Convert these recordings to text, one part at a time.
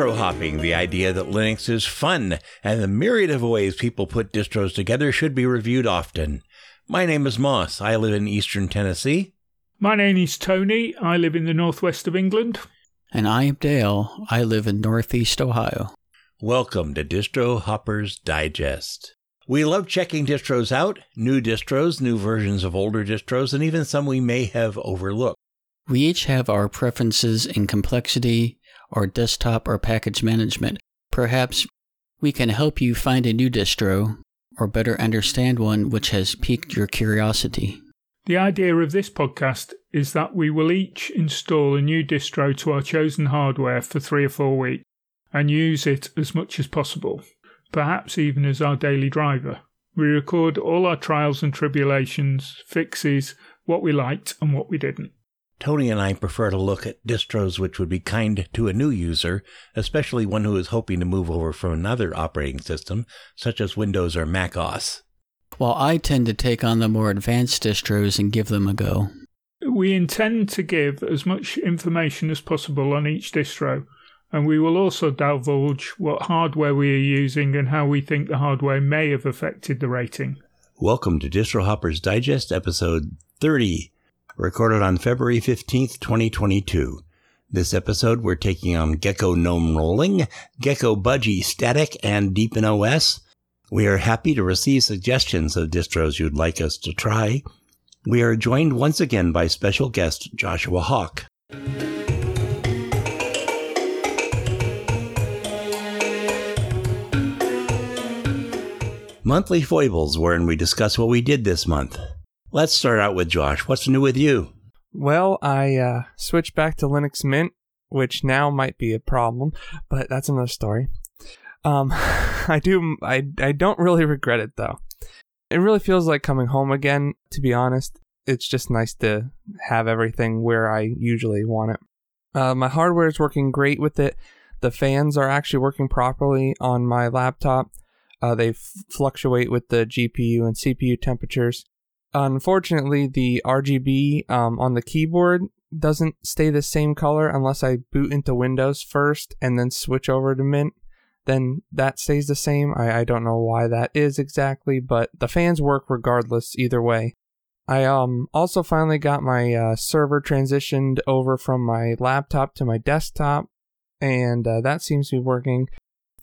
Distro hopping, the idea that Linux is fun and the myriad of ways people put distros together should be reviewed often. My name is Moss. I live in eastern Tennessee. My name is Tony. I live in the northwest of England. And I am Dale. I live in northeast Ohio. Welcome to Distro Hoppers Digest. We love checking distros out, new distros, new versions of older distros, and even some we may have overlooked. We each have our preferences in complexity, or desktop or package management. Perhaps we can help you find a new distro or better understand one which has piqued your curiosity. The idea of this podcast is that we will each install a new distro to our chosen hardware for three or four weeks and use it as much as possible, perhaps even as our daily driver. We record all our trials and tribulations, fixes, what we liked and what we didn't. Tony and I prefer to look at distros which would be kind to a new user, especially one who is hoping to move over from another operating system, such as Windows or Mac OS. While I tend to take on the more advanced distros and give them a go. We intend to give as much information as possible on each distro, and we will also divulge what hardware we are using and how we think the hardware may have affected the rating. Welcome to Distro Hoppers Digest, episode 30 recorded on February 15th, 2022. This episode, we're taking on Gecko Gnome Rolling, Gecko Budgie Static, and Deepin OS. We are happy to receive suggestions of distros you'd like us to try. We are joined once again by special guest Joshua Hawk. Monthly Foibles, wherein we discuss what we did this month. Let's start out with Josh. What's new with you? Well, I uh, switched back to Linux Mint, which now might be a problem, but that's another story. Um, I do, I, I don't really regret it though. It really feels like coming home again. To be honest, it's just nice to have everything where I usually want it. Uh, my hardware is working great with it. The fans are actually working properly on my laptop. Uh, they f- fluctuate with the GPU and CPU temperatures. Unfortunately, the RGB um, on the keyboard doesn't stay the same color unless I boot into Windows first and then switch over to Mint. Then that stays the same. I, I don't know why that is exactly, but the fans work regardless either way. I um also finally got my uh, server transitioned over from my laptop to my desktop, and uh, that seems to be working.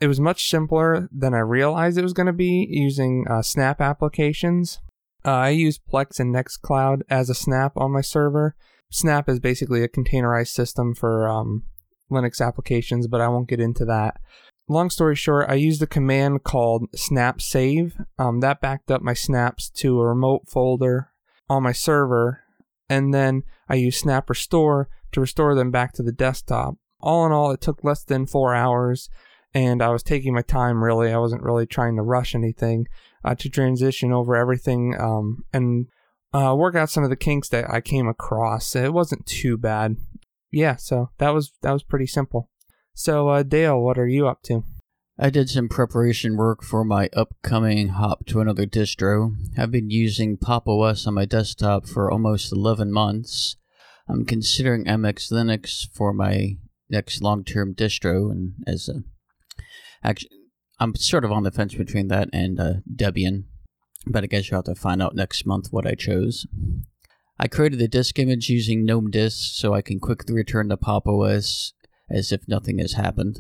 It was much simpler than I realized it was going to be using uh, Snap applications. Uh, I use Plex and Nextcloud as a Snap on my server. Snap is basically a containerized system for um, Linux applications, but I won't get into that. Long story short, I used a command called snap save. Um, that backed up my snaps to a remote folder on my server, and then I used snap restore to restore them back to the desktop. All in all, it took less than four hours, and I was taking my time really. I wasn't really trying to rush anything uh, to transition over everything um, and uh, work out some of the kinks that I came across. It wasn't too bad. Yeah, so that was that was pretty simple. So uh, Dale, what are you up to? I did some preparation work for my upcoming hop to another distro. I've been using Pop! OS on my desktop for almost 11 months. I'm considering MX Linux for my next long-term distro, and as a actually, I'm sort of on the fence between that and uh, Debian, but I guess you'll have to find out next month what I chose. I created the disk image using GNOME disk so I can quickly return to Pop! OS as if nothing has happened.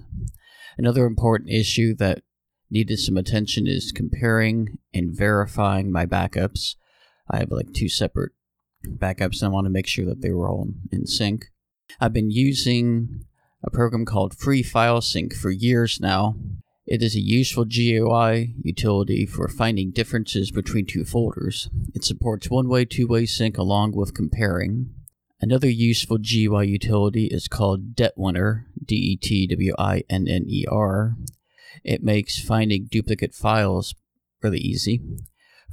Another important issue that needed some attention is comparing and verifying my backups. I have like two separate backups and I want to make sure that they were all in sync. I've been using a program called Free File Sync for years now, it is a useful GUI utility for finding differences between two folders. It supports one-way, two-way sync along with comparing. Another useful GUI utility is called Detwinner, D-E-T-W-I-N-N-E-R. It makes finding duplicate files really easy.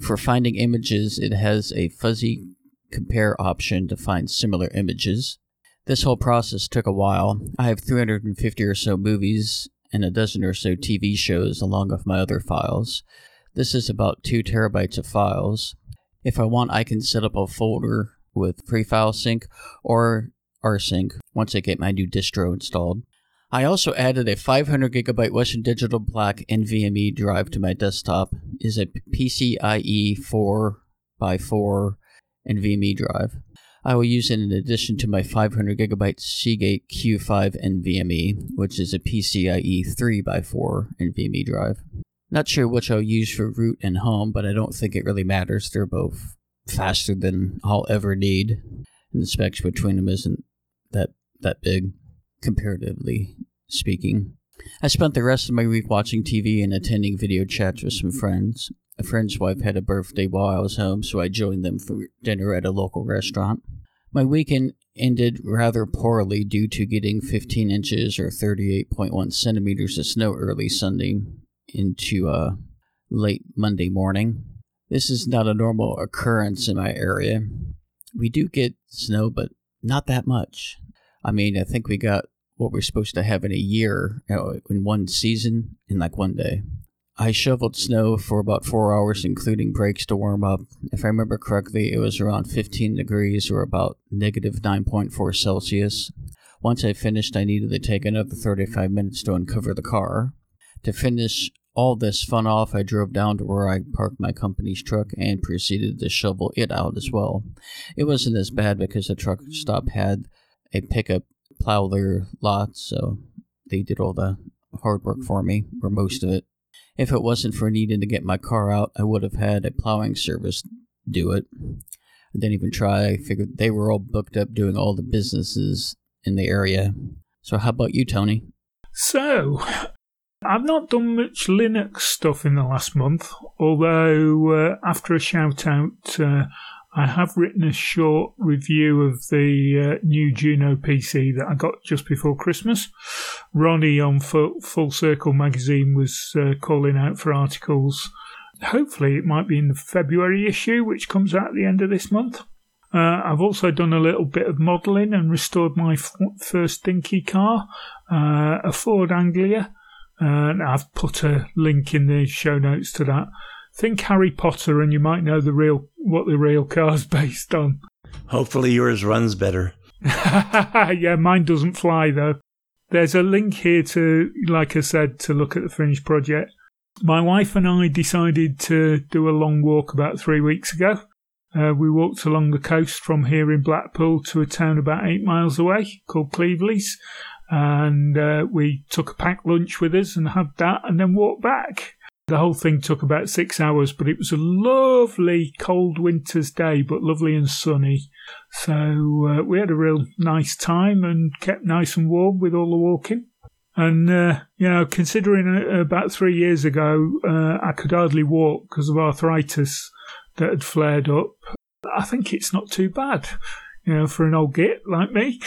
For finding images, it has a fuzzy compare option to find similar images. This whole process took a while. I have 350 or so movies and a dozen or so TV shows along with my other files. This is about 2 terabytes of files. If I want, I can set up a folder with free file sync or rsync once I get my new distro installed. I also added a 500 gigabyte Western Digital Black NVMe drive to my desktop. Is a PCIe 4x4 NVMe drive. I will use it in addition to my 500 gigabyte Seagate Q5 NVMe, which is a PCIe 3x4 NVMe drive. Not sure which I'll use for root and home, but I don't think it really matters. They're both faster than I'll ever need, and the specs between them isn't that that big comparatively speaking. I spent the rest of my week watching TV and attending video chats with some friends. A friend's wife had a birthday while I was home, so I joined them for dinner at a local restaurant. My weekend ended rather poorly due to getting 15 inches or 38.1 centimeters of snow early Sunday into uh, late Monday morning. This is not a normal occurrence in my area. We do get snow, but not that much. I mean, I think we got what we're supposed to have in a year you know, in one season in like one day. I shoveled snow for about four hours, including breaks to warm up. If I remember correctly, it was around 15 degrees or about negative 9.4 Celsius. Once I finished, I needed to take another 35 minutes to uncover the car. To finish all this fun off, I drove down to where I parked my company's truck and proceeded to shovel it out as well. It wasn't as bad because the truck stop had a pickup plow their lot, so they did all the hard work for me, or most of it. If it wasn't for needing to get my car out, I would have had a plowing service do it. I didn't even try. I figured they were all booked up doing all the businesses in the area. So, how about you, Tony? So, I've not done much Linux stuff in the last month, although uh, after a shout out, uh, I have written a short review of the uh, new Juno PC that I got just before Christmas. Ronnie on Full, Full Circle magazine was uh, calling out for articles. Hopefully, it might be in the February issue, which comes out at the end of this month. Uh, I've also done a little bit of modelling and restored my f- first dinky car, uh, a Ford Anglia. And I've put a link in the show notes to that think Harry Potter, and you might know the real what the real car's based on. Hopefully, yours runs better. yeah, mine doesn't fly though. There's a link here to, like I said, to look at the finished project. My wife and I decided to do a long walk about three weeks ago. Uh, we walked along the coast from here in Blackpool to a town about eight miles away called Cleveleys. And uh, we took a packed lunch with us and had that and then walked back. The whole thing took about six hours, but it was a lovely cold winter's day, but lovely and sunny. So uh, we had a real nice time and kept nice and warm with all the walking. And, uh, you know, considering uh, about three years ago, uh, I could hardly walk because of arthritis that had flared up, I think it's not too bad you know, for an old git like me.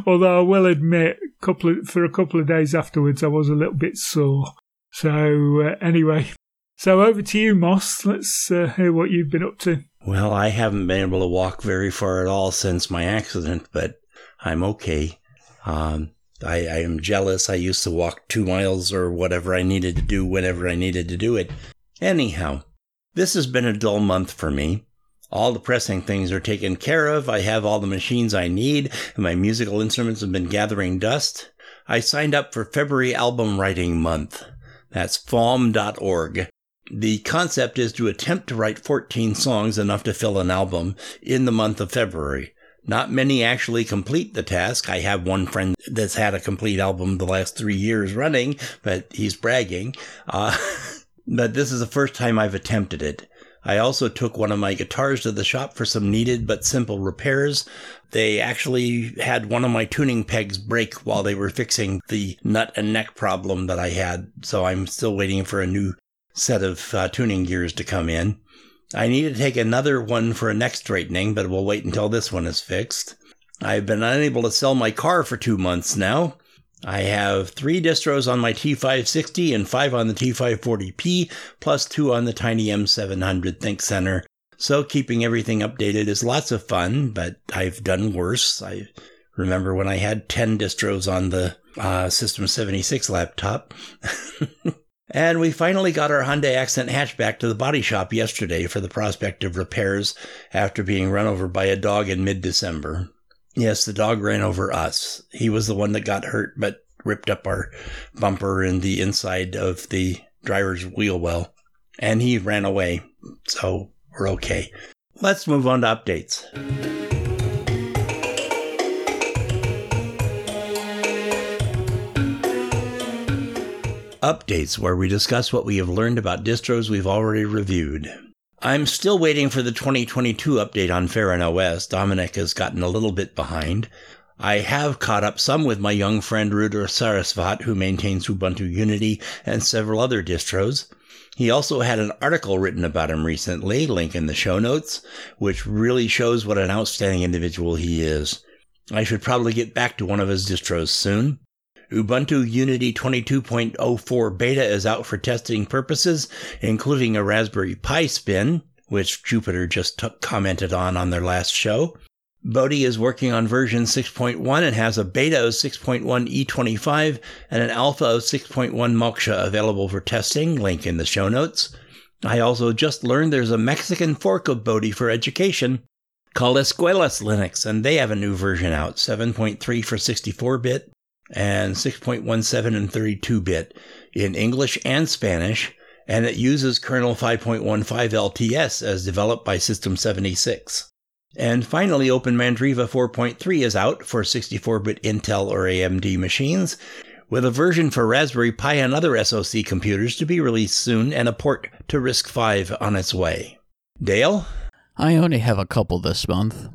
Although I will admit, couple of, for a couple of days afterwards, I was a little bit sore. So, uh, anyway, so over to you, Moss. Let's uh, hear what you've been up to. Well, I haven't been able to walk very far at all since my accident, but I'm okay. Um, I, I am jealous. I used to walk two miles or whatever I needed to do whenever I needed to do it. Anyhow, this has been a dull month for me. All the pressing things are taken care of. I have all the machines I need, and my musical instruments have been gathering dust. I signed up for February album writing month. That's fawm.org. The concept is to attempt to write 14 songs enough to fill an album in the month of February. Not many actually complete the task. I have one friend that's had a complete album the last three years running, but he's bragging. Uh, but this is the first time I've attempted it. I also took one of my guitars to the shop for some needed but simple repairs. They actually had one of my tuning pegs break while they were fixing the nut and neck problem that I had, so I'm still waiting for a new set of uh, tuning gears to come in. I need to take another one for a neck straightening, but we'll wait until this one is fixed. I've been unable to sell my car for two months now. I have three distros on my T560 and five on the T540P, plus two on the Tiny M700 ThinkCentre. So keeping everything updated is lots of fun, but I've done worse. I remember when I had 10 distros on the uh, System 76 laptop. and we finally got our Hyundai Accent hatchback to the body shop yesterday for the prospect of repairs after being run over by a dog in mid December. Yes, the dog ran over us. He was the one that got hurt, but ripped up our bumper and the inside of the driver's wheel well. And he ran away. So we're okay. Let's move on to updates. Updates, where we discuss what we have learned about distros we've already reviewed. I'm still waiting for the 2022 update on Feren OS. Dominic has gotten a little bit behind. I have caught up some with my young friend Rudra Saraswat, who maintains Ubuntu Unity and several other distros. He also had an article written about him recently, link in the show notes, which really shows what an outstanding individual he is. I should probably get back to one of his distros soon. Ubuntu Unity 22.04 beta is out for testing purposes, including a Raspberry Pi spin, which Jupiter just t- commented on on their last show. Bodhi is working on version 6.1 and has a beta of 6.1 E25 and an alpha of 6.1 Moksha available for testing, link in the show notes. I also just learned there's a Mexican fork of Bodhi for education called Escuelas Linux, and they have a new version out, 7.3 for 64 bit and 6.17 and 32 bit in English and Spanish, and it uses kernel 5.15 LTS as developed by System 76. And finally, OpenMandriva 4.3 is out for 64 bit Intel or AMD machines, with a version for Raspberry Pi and other SoC computers to be released soon and a port to RISC-V on its way. Dale? I only have a couple this month.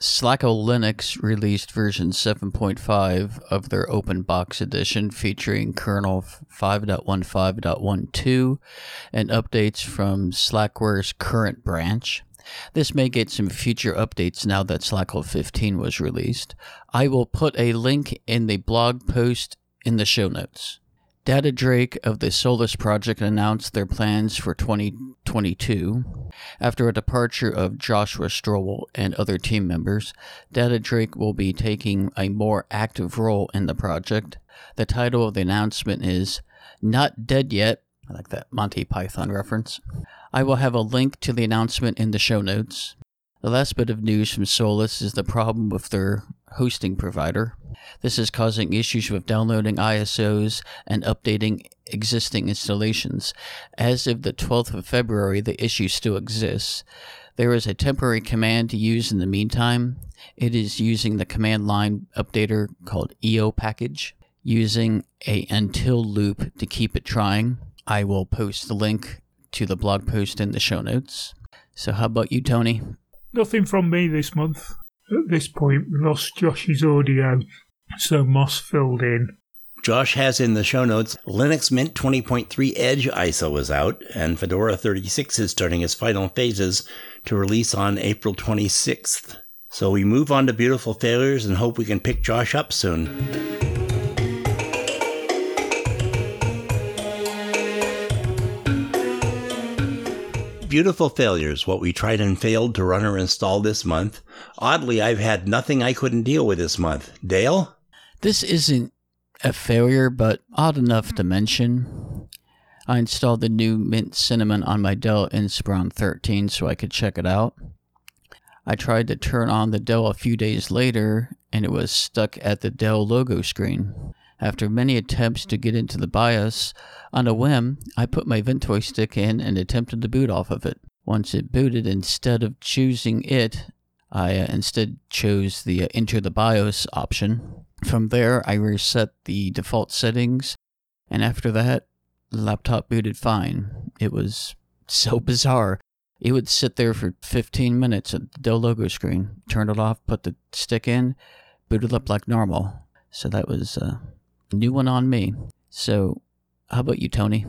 Slackel Linux released version 7.5 of their open box edition featuring kernel 5.15.12 and updates from Slackware's current branch. This may get some future updates now that Slacko 15 was released. I will put a link in the blog post in the show notes. Data Drake of the Solus project announced their plans for 2022. After a departure of Joshua Strobl and other team members, Data Drake will be taking a more active role in the project. The title of the announcement is Not Dead Yet. I like that Monty Python reference. I will have a link to the announcement in the show notes. The last bit of news from Solus is the problem with their hosting provider. This is causing issues with downloading ISOs and updating existing installations. As of the 12th of February, the issue still exists. There is a temporary command to use in the meantime. It is using the command line updater called EO package, using a until loop to keep it trying. I will post the link to the blog post in the show notes. So, how about you, Tony? Nothing from me this month. At this point, we lost Josh's audio, so Moss filled in. Josh has in the show notes Linux Mint 20.3 Edge ISO is out, and Fedora 36 is starting its final phases to release on April 26th. So we move on to beautiful failures and hope we can pick Josh up soon. Beautiful Failures, what we tried and failed to run or install this month. Oddly, I've had nothing I couldn't deal with this month. Dale? This isn't a failure, but odd enough to mention. I installed the new Mint Cinnamon on my Dell Inspiron 13 so I could check it out. I tried to turn on the Dell a few days later, and it was stuck at the Dell logo screen. After many attempts to get into the BIOS, on a whim, I put my Ventoy stick in and attempted to boot off of it. Once it booted, instead of choosing it, I uh, instead chose the uh, Enter the BIOS option. From there, I reset the default settings, and after that, the laptop booted fine. It was so bizarre. It would sit there for 15 minutes at the Dell logo screen, turn it off, put the stick in, booted up like normal. So that was uh, New one on me. So, how about you, Tony?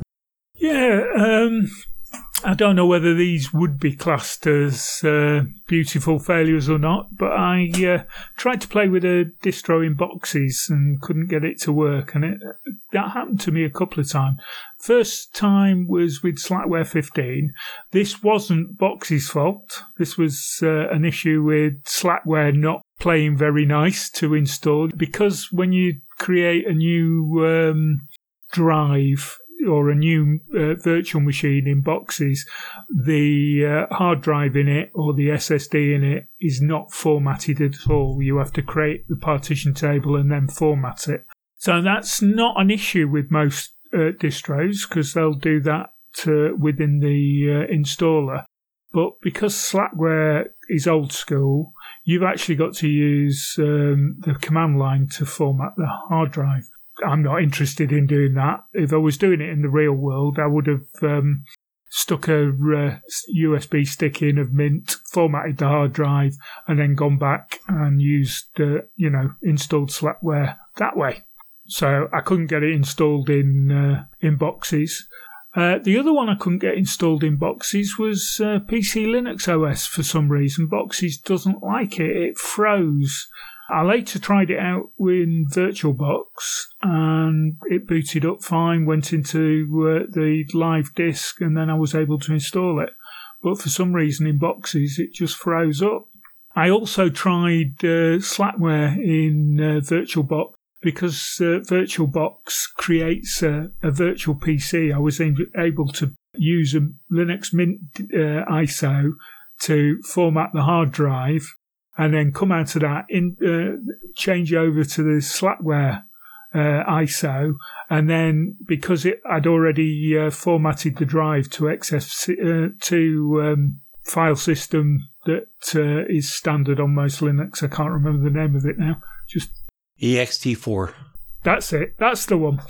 Yeah, um, I don't know whether these would be classed as uh, beautiful failures or not, but I uh, tried to play with a distro in boxes and couldn't get it to work, and it that happened to me a couple of times. First time was with Slackware 15. This wasn't Box's fault. This was uh, an issue with Slackware not playing very nice to install because when you create a new um, drive, or a new uh, virtual machine in boxes, the uh, hard drive in it or the SSD in it is not formatted at all. You have to create the partition table and then format it. So that's not an issue with most uh, distros because they'll do that uh, within the uh, installer. But because Slackware is old school, you've actually got to use um, the command line to format the hard drive. I'm not interested in doing that. If I was doing it in the real world, I would have um, stuck a uh, USB stick in of Mint, formatted the hard drive, and then gone back and used, uh, you know, installed Slackware that way. So I couldn't get it installed in uh, in boxes. Uh, the other one I couldn't get installed in Boxes was uh, PC Linux OS for some reason. Boxes doesn't like it, it froze. I later tried it out in VirtualBox and it booted up fine, went into uh, the live disk, and then I was able to install it. But for some reason in Boxes, it just froze up. I also tried uh, Slackware in uh, VirtualBox because uh, VirtualBox creates a, a, virtual PC, I was able to use a Linux Mint uh, ISO to format the hard drive and then come out of that, in, uh, change over to the Slackware uh, ISO, and then because it I'd already uh, formatted the drive to XF uh, to um, file system that is standard on most Linux. I can't remember the name of it now. Just ext4. That's it. That's the one.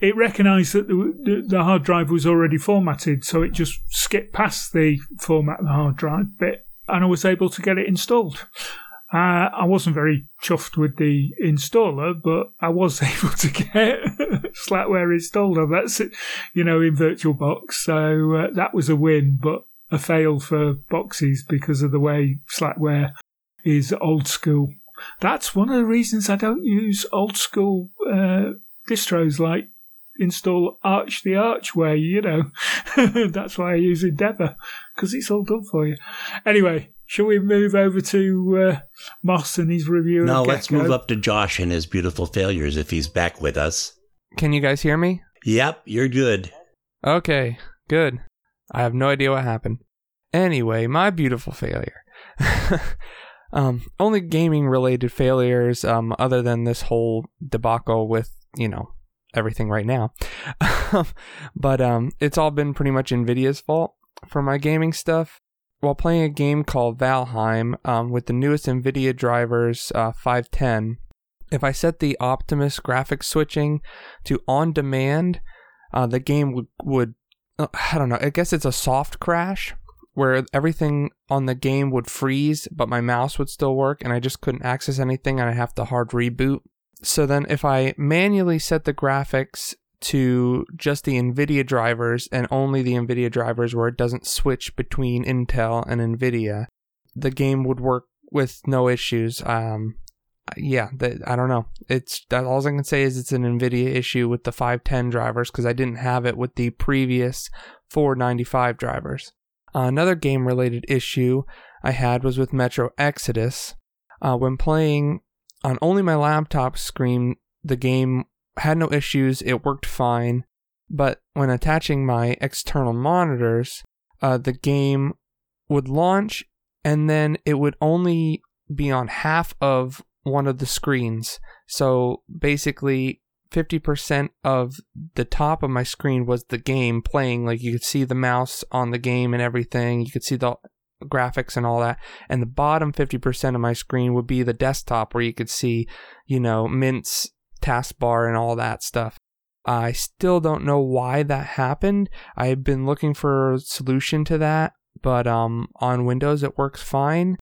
It recognised that the, the, hard drive was already formatted, so it just skipped past the format the hard drive bit, and I was able to get it installed. Uh, I wasn't very chuffed with the installer, but I was able to get Slackware installed that's it, you know, in VirtualBox. So uh, that was a win, but a fail for boxes because of the way Slackware is old school that's one of the reasons I don't use old school uh, distros like install Arch the Archway, you know. That's why I use Endeavour, because it's all done for you. Anyway, shall we move over to uh, Moss and his review? No, let's move up to Josh and his beautiful failures if he's back with us. Can you guys hear me? Yep, you're good. Okay, good. I have no idea what happened. Anyway, my beautiful failure. Um, only gaming related failures, um, other than this whole debacle with, you know, everything right now. but um, it's all been pretty much NVIDIA's fault for my gaming stuff. While playing a game called Valheim um, with the newest NVIDIA drivers, uh, 510, if I set the Optimus graphics switching to on demand, uh, the game would, would uh, I don't know, I guess it's a soft crash where everything on the game would freeze, but my mouse would still work and I just couldn't access anything and I have to hard reboot. So then if I manually set the graphics to just the NVIDIA drivers and only the NVIDIA drivers where it doesn't switch between Intel and NVIDIA, the game would work with no issues. Um, yeah, I don't know. It's that all I can say is it's an NVIDIA issue with the 510 drivers because I didn't have it with the previous 495 drivers. Another game related issue I had was with Metro Exodus. Uh, when playing on only my laptop screen, the game had no issues, it worked fine. But when attaching my external monitors, uh, the game would launch and then it would only be on half of one of the screens. So basically, 50% of the top of my screen was the game playing. Like you could see the mouse on the game and everything. You could see the graphics and all that. And the bottom 50% of my screen would be the desktop where you could see, you know, Mint's taskbar and all that stuff. I still don't know why that happened. I've been looking for a solution to that, but um, on Windows it works fine.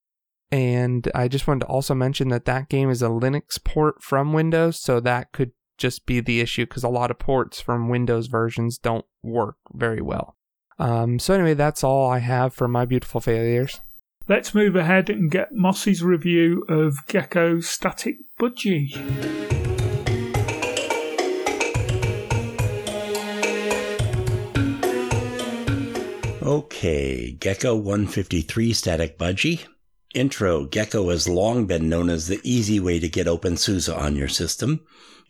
And I just wanted to also mention that that game is a Linux port from Windows, so that could just be the issue because a lot of ports from Windows versions don't work very well. Um, so, anyway, that's all I have for my beautiful failures. Let's move ahead and get Mossy's review of Gecko Static Budgie. Okay, Gecko 153 Static Budgie Intro Gecko has long been known as the easy way to get OpenSUSE on your system.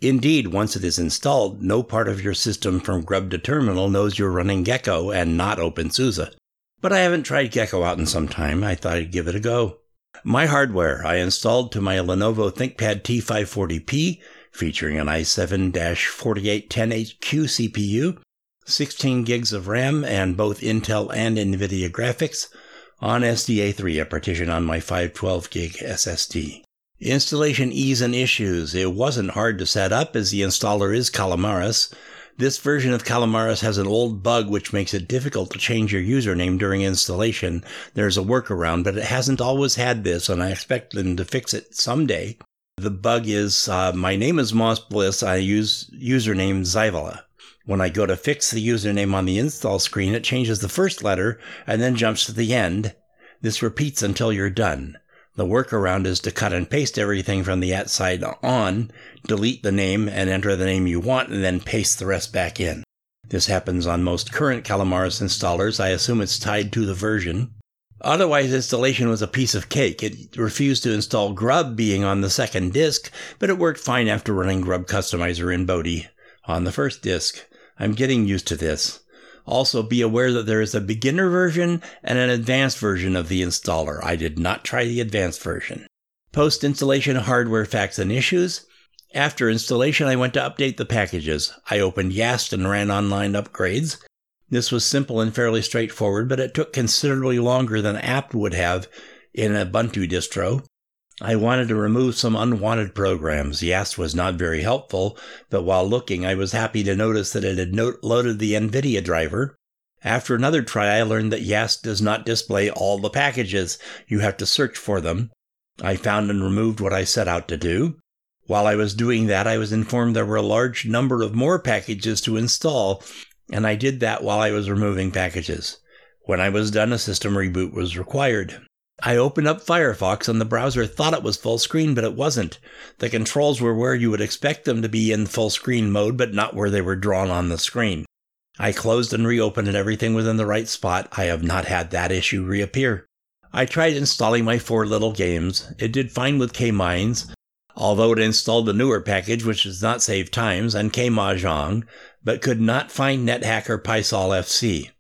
Indeed, once it is installed, no part of your system from grub to terminal knows you're running Gecko and not OpenSUSE. But I haven't tried Gecko out in some time. I thought I'd give it a go. My hardware I installed to my Lenovo ThinkPad T540p, featuring an i7-4810HQ CPU, 16 gigs of RAM, and both Intel and NVIDIA graphics, on SDA3, a partition on my 512 gig SSD. Installation ease and issues. It wasn't hard to set up as the installer is Calamares. This version of Calamares has an old bug which makes it difficult to change your username during installation. There's a workaround, but it hasn't always had this, and I expect them to fix it someday. The bug is uh, my name is Moss Bliss. I use username Zyvala. When I go to fix the username on the install screen, it changes the first letter and then jumps to the end. This repeats until you're done. The workaround is to cut and paste everything from the at side on, delete the name and enter the name you want, and then paste the rest back in. This happens on most current Calamares installers. I assume it's tied to the version. Otherwise, installation was a piece of cake. It refused to install Grub being on the second disk, but it worked fine after running Grub Customizer in Bodhi on the first disk. I'm getting used to this. Also, be aware that there is a beginner version and an advanced version of the installer. I did not try the advanced version. Post installation hardware facts and issues. After installation, I went to update the packages. I opened Yast and ran online upgrades. This was simple and fairly straightforward, but it took considerably longer than apt would have in a Ubuntu distro. I wanted to remove some unwanted programs. Yast was not very helpful, but while looking, I was happy to notice that it had loaded the NVIDIA driver. After another try, I learned that Yast does not display all the packages. You have to search for them. I found and removed what I set out to do. While I was doing that, I was informed there were a large number of more packages to install, and I did that while I was removing packages. When I was done, a system reboot was required. I opened up Firefox and the browser thought it was full screen, but it wasn't. The controls were where you would expect them to be in full screen mode, but not where they were drawn on the screen. I closed and reopened and everything was in the right spot. I have not had that issue reappear. I tried installing my four little games. It did fine with K-Mines, although it installed the newer package, which does not save times, and Kmahjong, but could not find NetHack or Pysol FC.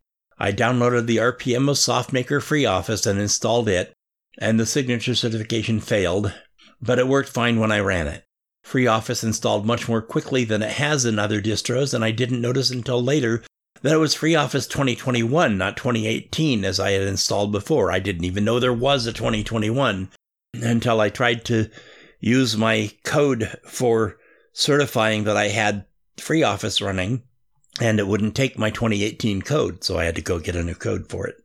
I downloaded the RPM of SoftMaker FreeOffice and installed it, and the signature certification failed, but it worked fine when I ran it. FreeOffice installed much more quickly than it has in other distros, and I didn't notice until later that it was FreeOffice 2021, not 2018, as I had installed before. I didn't even know there was a 2021 until I tried to use my code for certifying that I had FreeOffice running and it wouldn't take my 2018 code, so I had to go get a new code for it.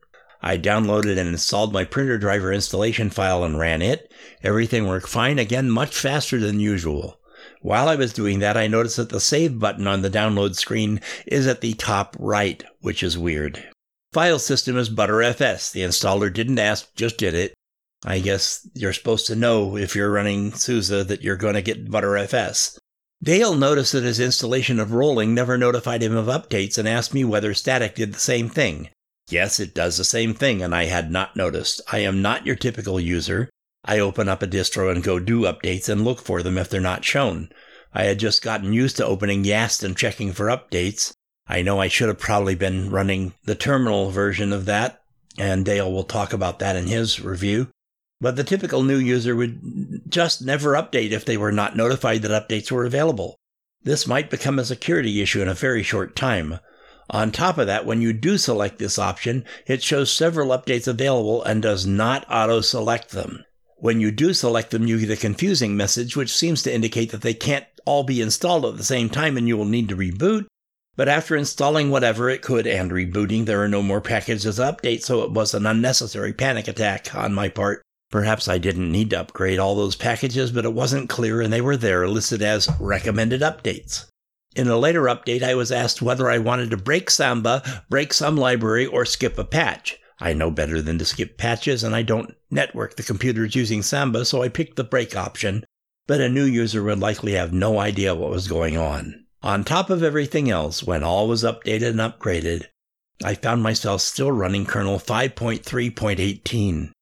I downloaded and installed my printer driver installation file and ran it. Everything worked fine, again, much faster than usual. While I was doing that, I noticed that the save button on the download screen is at the top right, which is weird. File system is ButterFS. The installer didn't ask, just did it. I guess you're supposed to know if you're running SUSE that you're going to get ButterFS. Dale noticed that his installation of rolling never notified him of updates and asked me whether static did the same thing. Yes, it does the same thing, and I had not noticed. I am not your typical user. I open up a distro and go do updates and look for them if they're not shown. I had just gotten used to opening Yast and checking for updates. I know I should have probably been running the terminal version of that, and Dale will talk about that in his review. But the typical new user would just never update if they were not notified that updates were available. This might become a security issue in a very short time. On top of that, when you do select this option, it shows several updates available and does not auto select them. When you do select them, you get a confusing message which seems to indicate that they can't all be installed at the same time and you will need to reboot. But after installing whatever it could and rebooting, there are no more packages to update, so it was an unnecessary panic attack on my part. Perhaps I didn't need to upgrade all those packages, but it wasn't clear and they were there listed as recommended updates. In a later update, I was asked whether I wanted to break Samba, break some library, or skip a patch. I know better than to skip patches, and I don't network the computers using Samba, so I picked the break option, but a new user would likely have no idea what was going on. On top of everything else, when all was updated and upgraded, I found myself still running kernel 5.3.18.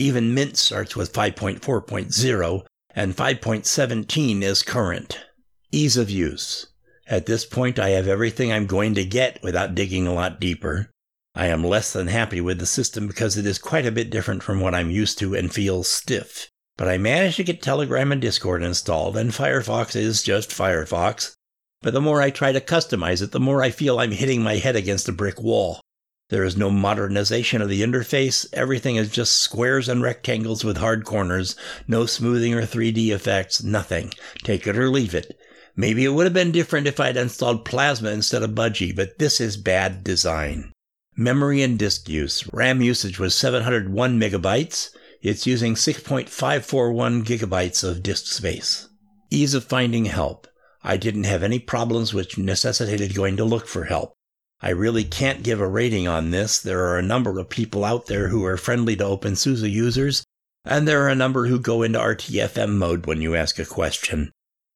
Even Mint starts with 5.4.0, and 5.17 is current. Ease of use. At this point, I have everything I'm going to get without digging a lot deeper. I am less than happy with the system because it is quite a bit different from what I'm used to and feels stiff. But I managed to get Telegram and Discord installed, and Firefox is just Firefox. But the more I try to customize it, the more I feel I'm hitting my head against a brick wall. There is no modernization of the interface. Everything is just squares and rectangles with hard corners, no smoothing or 3D effects, nothing. Take it or leave it. Maybe it would have been different if I'd installed Plasma instead of Budgie, but this is bad design. Memory and disk use. RAM usage was 701 megabytes. It's using 6.541 gigabytes of disk space. Ease of finding help. I didn't have any problems which necessitated going to look for help. I really can't give a rating on this. There are a number of people out there who are friendly to OpenSUSE users, and there are a number who go into RTFM mode when you ask a question.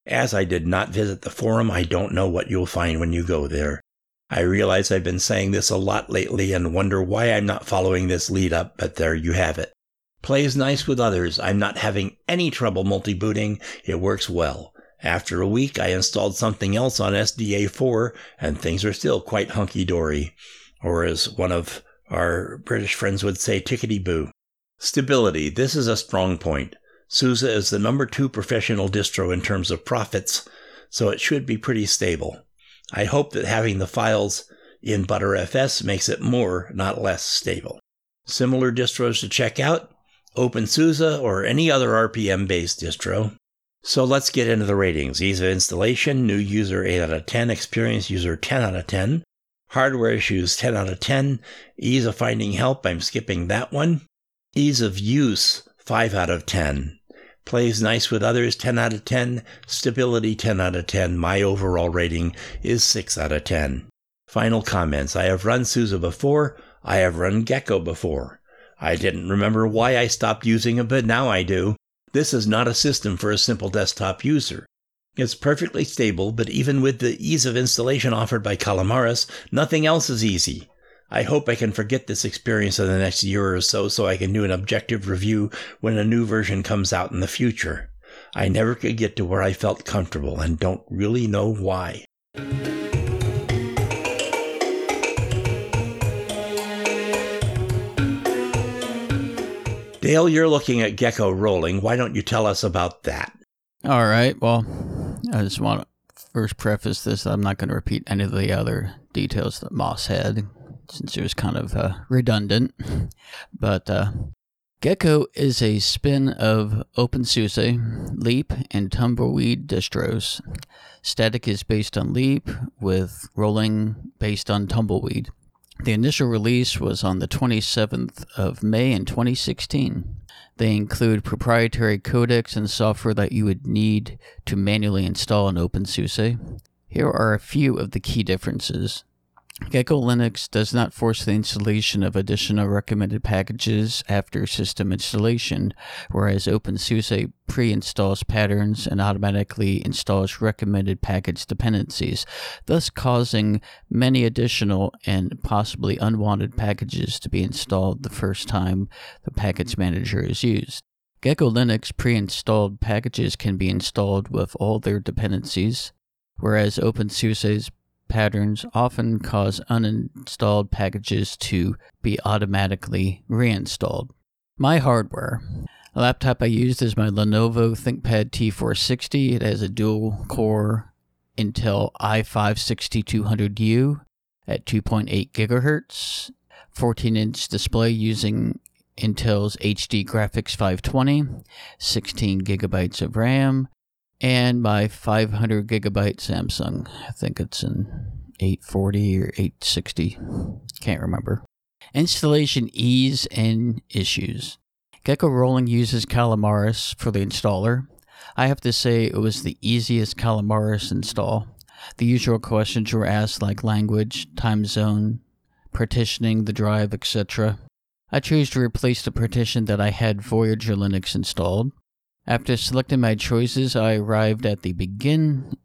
As I did not visit the forum, I don't know what you'll find when you go there. I realize I've been saying this a lot lately and wonder why I'm not following this lead up, but there you have it. Plays nice with others. I'm not having any trouble multi-booting. It works well. After a week, I installed something else on SDA4, and things are still quite hunky dory. Or as one of our British friends would say, tickety boo. Stability. This is a strong point. SUSE is the number two professional distro in terms of profits, so it should be pretty stable. I hope that having the files in ButterFS makes it more, not less, stable. Similar distros to check out OpenSUSE or any other RPM based distro. So let's get into the ratings. Ease of installation, new user 8 out of 10, experienced user 10 out of 10. Hardware issues 10 out of 10. Ease of finding help, I'm skipping that one. Ease of use 5 out of 10. Plays nice with others 10 out of 10. Stability 10 out of 10. My overall rating is 6 out of 10. Final comments. I have run SUSE before. I have run Gecko before. I didn't remember why I stopped using it, but now I do. This is not a system for a simple desktop user. It's perfectly stable, but even with the ease of installation offered by Calamares, nothing else is easy. I hope I can forget this experience in the next year or so so I can do an objective review when a new version comes out in the future. I never could get to where I felt comfortable and don't really know why. Dale, you're looking at Gecko rolling. Why don't you tell us about that? All right. Well, I just want to first preface this. I'm not going to repeat any of the other details that Moss had, since it was kind of uh, redundant. But uh, Gecko is a spin of OpenSUSE, Leap, and Tumbleweed distros. Static is based on Leap, with rolling based on Tumbleweed. The initial release was on the 27th of May in 2016. They include proprietary codecs and software that you would need to manually install in OpenSUSE. Here are a few of the key differences. Gecko Linux does not force the installation of additional recommended packages after system installation, whereas OpenSUSE pre-installs patterns and automatically installs recommended package dependencies, thus causing many additional and possibly unwanted packages to be installed the first time the package manager is used. Gecko Linux pre-installed packages can be installed with all their dependencies, whereas OpenSUSE's patterns often cause uninstalled packages to be automatically reinstalled. My hardware. Laptop I used is my Lenovo ThinkPad T460. It has a dual core Intel i5 6200U at 2.8 gigahertz, 14 inch display using Intel's HD Graphics 520, 16 gigabytes of RAM, and my 500 gigabyte Samsung. I think it's an 840 or 860. Can't remember. Installation ease and issues. Gecko Rolling uses Calamares for the installer. I have to say it was the easiest Calamares install. The usual questions were asked like language, time zone, partitioning the drive, etc. I chose to replace the partition that I had Voyager Linux installed. After selecting my choices, I arrived at the begin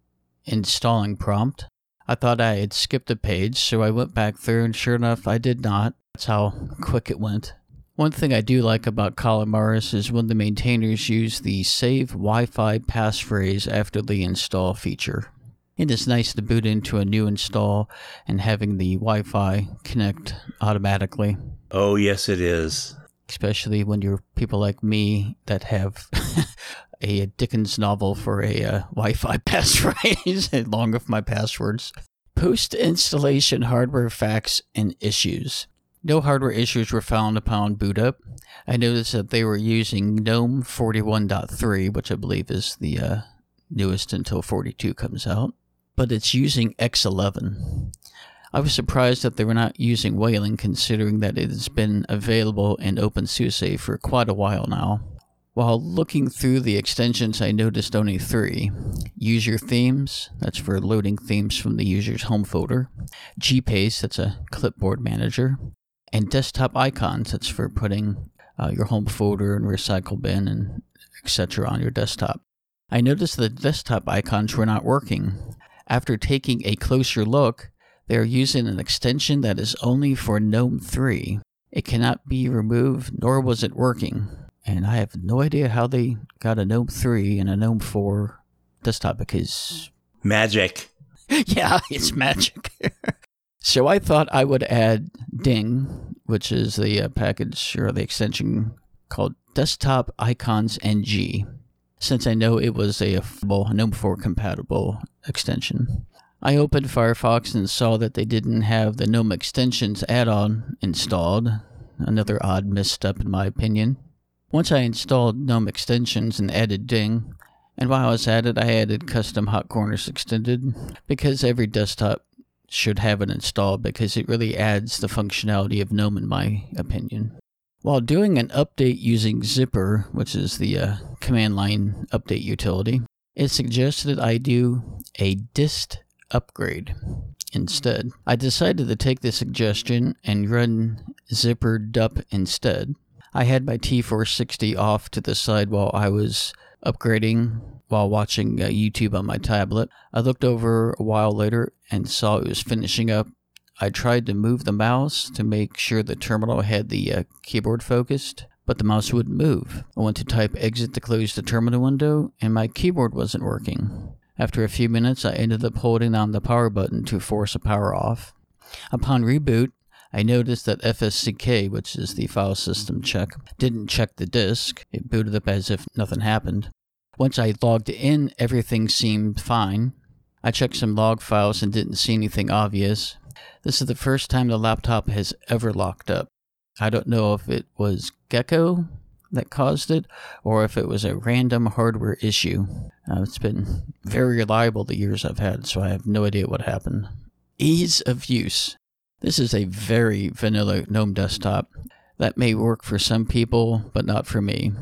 installing prompt. I thought I had skipped a page, so I went back through, and sure enough, I did not. That's how quick it went. One thing I do like about Calamares is when the maintainers use the save Wi Fi passphrase after the install feature. It is nice to boot into a new install and having the Wi Fi connect automatically, Oh, yes, it is. Especially when you're people like me that have a Dickens novel for a uh, Wi Fi passphrase along with my passwords. Post installation hardware facts and issues. No hardware issues were found upon boot up. I noticed that they were using GNOME 41.3, which I believe is the uh, newest until 42 comes out, but it's using X11. I was surprised that they were not using Wayland, considering that it has been available in OpenSUSE for quite a while now. While looking through the extensions, I noticed only three User Themes, that's for loading themes from the user's home folder, GPaste, that's a clipboard manager, and Desktop Icons, that's for putting uh, your home folder and recycle bin and etc. on your desktop. I noticed the desktop icons were not working. After taking a closer look, they are using an extension that is only for GNOME 3. It cannot be removed, nor was it working. And I have no idea how they got a GNOME 3 and a GNOME 4 desktop because, Magic. yeah, it's magic. so I thought I would add Ding, which is the uh, package or the extension called Desktop Icons NG, since I know it was a GNOME 4 compatible extension. I opened Firefox and saw that they didn't have the GNOME Extensions add on installed. Another odd misstep, in my opinion. Once I installed GNOME Extensions and added Ding, and while I was at it, I added Custom Hot Corners Extended because every desktop should have it installed because it really adds the functionality of GNOME, in my opinion. While doing an update using Zypper, which is the uh, command line update utility, it suggested I do a dist upgrade instead. I decided to take the suggestion and run Zypper dup instead. I had my T460 off to the side while I was upgrading while watching uh, YouTube on my tablet. I looked over a while later and saw it was finishing up. I tried to move the mouse to make sure the terminal had the uh, keyboard focused, but the mouse wouldn't move. I went to type exit to close the terminal window, and my keyboard wasn't working. After a few minutes, I ended up holding down the power button to force a power off. Upon reboot, I noticed that FSCK, which is the file system check, didn't check the disk. It booted up as if nothing happened. Once I logged in, everything seemed fine. I checked some log files and didn't see anything obvious. This is the first time the laptop has ever locked up. I don't know if it was Gecko that caused it or if it was a random hardware issue. Uh, it's been very reliable the years I've had, so I have no idea what happened. Ease of use. This is a very vanilla GNOME desktop. That may work for some people, but not for me.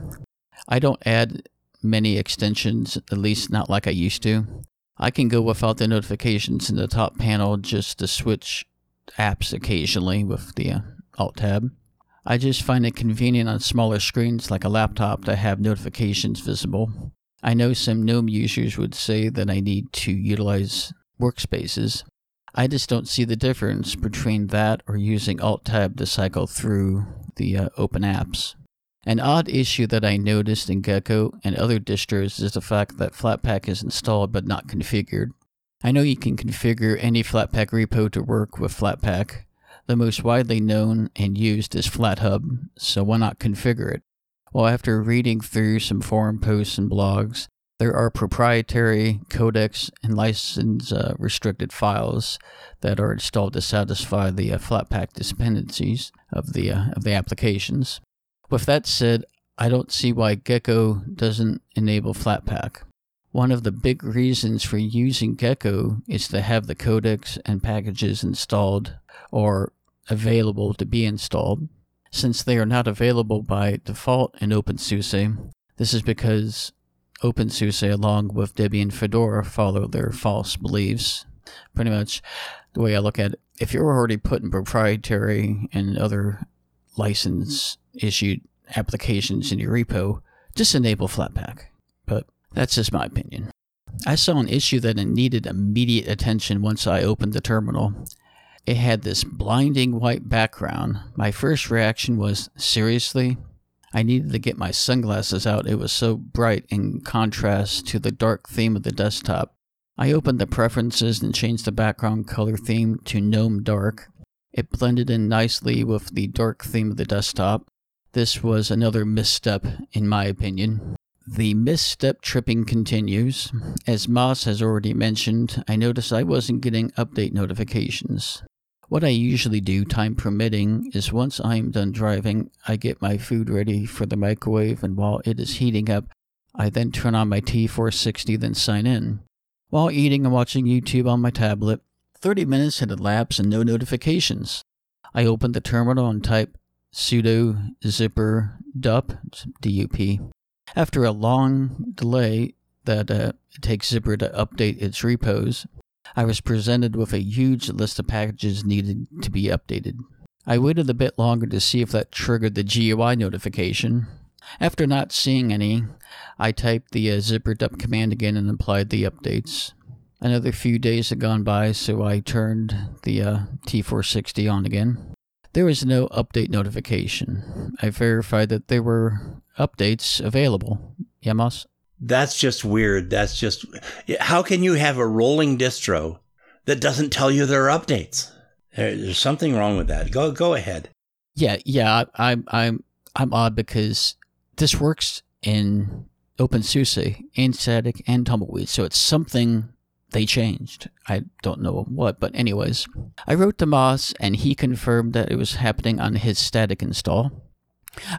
I don't add many extensions, at least not like I used to. I can go without the notifications in the top panel just to switch apps occasionally with the uh, Alt tab. I just find it convenient on smaller screens like a laptop to have notifications visible. I know some GNOME users would say that I need to utilize workspaces. I just don't see the difference between that or using Alt Tab to cycle through the uh, open apps. An odd issue that I noticed in Gecko and other distros is the fact that Flatpak is installed but not configured. I know you can configure any Flatpak repo to work with Flatpak. The most widely known and used is FlatHub, so why not configure it? Well, after reading through some forum posts and blogs, there are proprietary codecs and license uh, restricted files that are installed to satisfy the uh, Flatpak dependencies of the uh, of the applications. With that said, I don't see why Gecko doesn't enable Flatpak. One of the big reasons for using Gecko is to have the codecs and packages installed or available to be installed. Since they are not available by default in OpenSUSE, this is because OpenSUSE, along with Debian Fedora, follow their FOSS beliefs. Pretty much the way I look at it, if you're already putting proprietary and other license issued applications in your repo, just enable Flatpak. But that's just my opinion. I saw an issue that needed immediate attention once I opened the terminal. It had this blinding white background. My first reaction was, seriously? I needed to get my sunglasses out. It was so bright in contrast to the dark theme of the desktop. I opened the preferences and changed the background color theme to Gnome Dark. It blended in nicely with the dark theme of the desktop. This was another misstep, in my opinion. The misstep tripping continues. As Moss has already mentioned, I noticed I wasn't getting update notifications. What I usually do, time permitting, is once I'm done driving, I get my food ready for the microwave, and while it is heating up, I then turn on my T460, then sign in. While eating and watching YouTube on my tablet, 30 minutes had elapsed and no notifications. I opened the terminal and typed sudo zypper dup, dup. After a long delay that uh, takes Zypper to update its repos, I was presented with a huge list of packages needed to be updated. I waited a bit longer to see if that triggered the GUI notification. After not seeing any, I typed the uh, zypper dup command again and applied the updates. Another few days had gone by, so I turned the uh, T460 on again. There was no update notification. I verified that there were updates available. Yamos? That's just weird. That's just how can you have a rolling distro that doesn't tell you there are updates? There's something wrong with that. Go go ahead. Yeah, yeah. I, I'm I'm I'm odd because this works in OpenSUSE and static and tumbleweed, so it's something they changed. I don't know what, but anyways, I wrote to Moss and he confirmed that it was happening on his static install.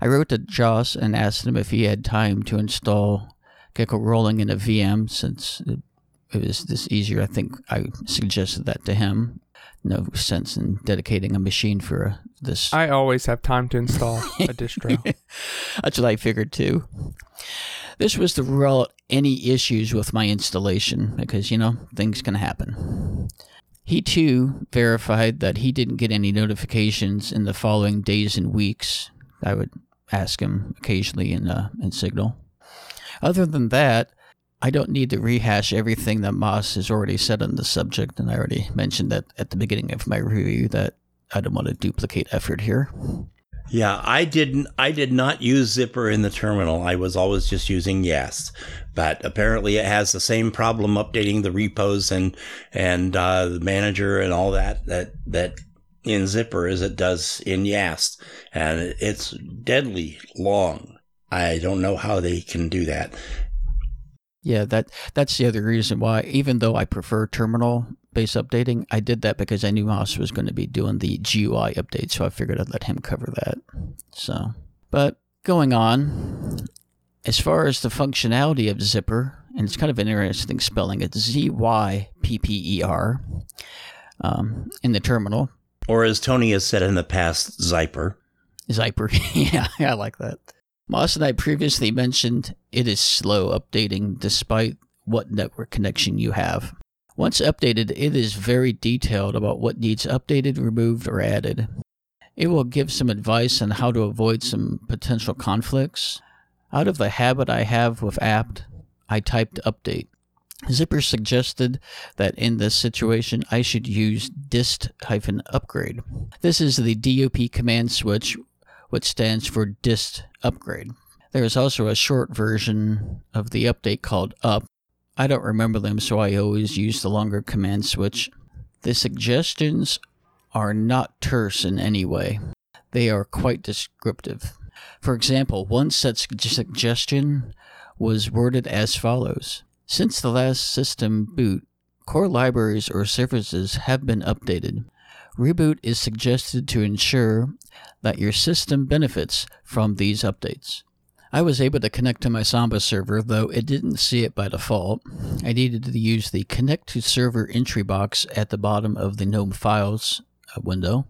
I wrote to Joss and asked him if he had time to install Gecko rolling in a VM since it, was this easier. I think I suggested that to him. No sense in dedicating a machine for uh, this. I always have time to install a distro. That's what I figured too. This was to rule out any issues with my installation because, you know, things can happen. He too verified that he didn't get any notifications in the following days and weeks. I would ask him occasionally in, uh, in Signal. Other than that, I don't need to rehash everything that Moss has already said on the subject, and I already mentioned that at the beginning of my review that I don't want to duplicate effort here. Yeah, I didn't. I did not use zypper in the terminal. I was always just using Yast, but apparently it has the same problem updating the repos and and uh, the manager and all that that that in Zypper as it does in Yast, and it's deadly long. I don't know how they can do that. Yeah, that that's the other reason why. Even though I prefer terminal based updating, I did that because I knew Moss was going to be doing the GUI update, so I figured I'd let him cover that. So, but going on, as far as the functionality of Zypper, and it's kind of an interesting spelling. It's Z Y P P E R um, in the terminal, or as Tony has said in the past, Zyper. Zyper, yeah, I like that. Moss and I previously mentioned it is slow updating despite what network connection you have. Once updated, it is very detailed about what needs updated, removed, or added. It will give some advice on how to avoid some potential conflicts. Out of the habit I have with apt, I typed update. Zypper suggested that in this situation I should use dist-upgrade. This is the DUP command switch which stands for dist upgrade. There is also a short version of the update called up. I don't remember them, so I always use the longer command switch. The suggestions are not terse in any way. They are quite descriptive. For example, one such suggestion was worded as follows Since the last system boot, core libraries or services have been updated. Reboot is suggested to ensure that your system benefits from these updates. I was able to connect to my Samba server, though it didn't see it by default. I needed to use the Connect to Server entry box at the bottom of the GNOME Files uh, window.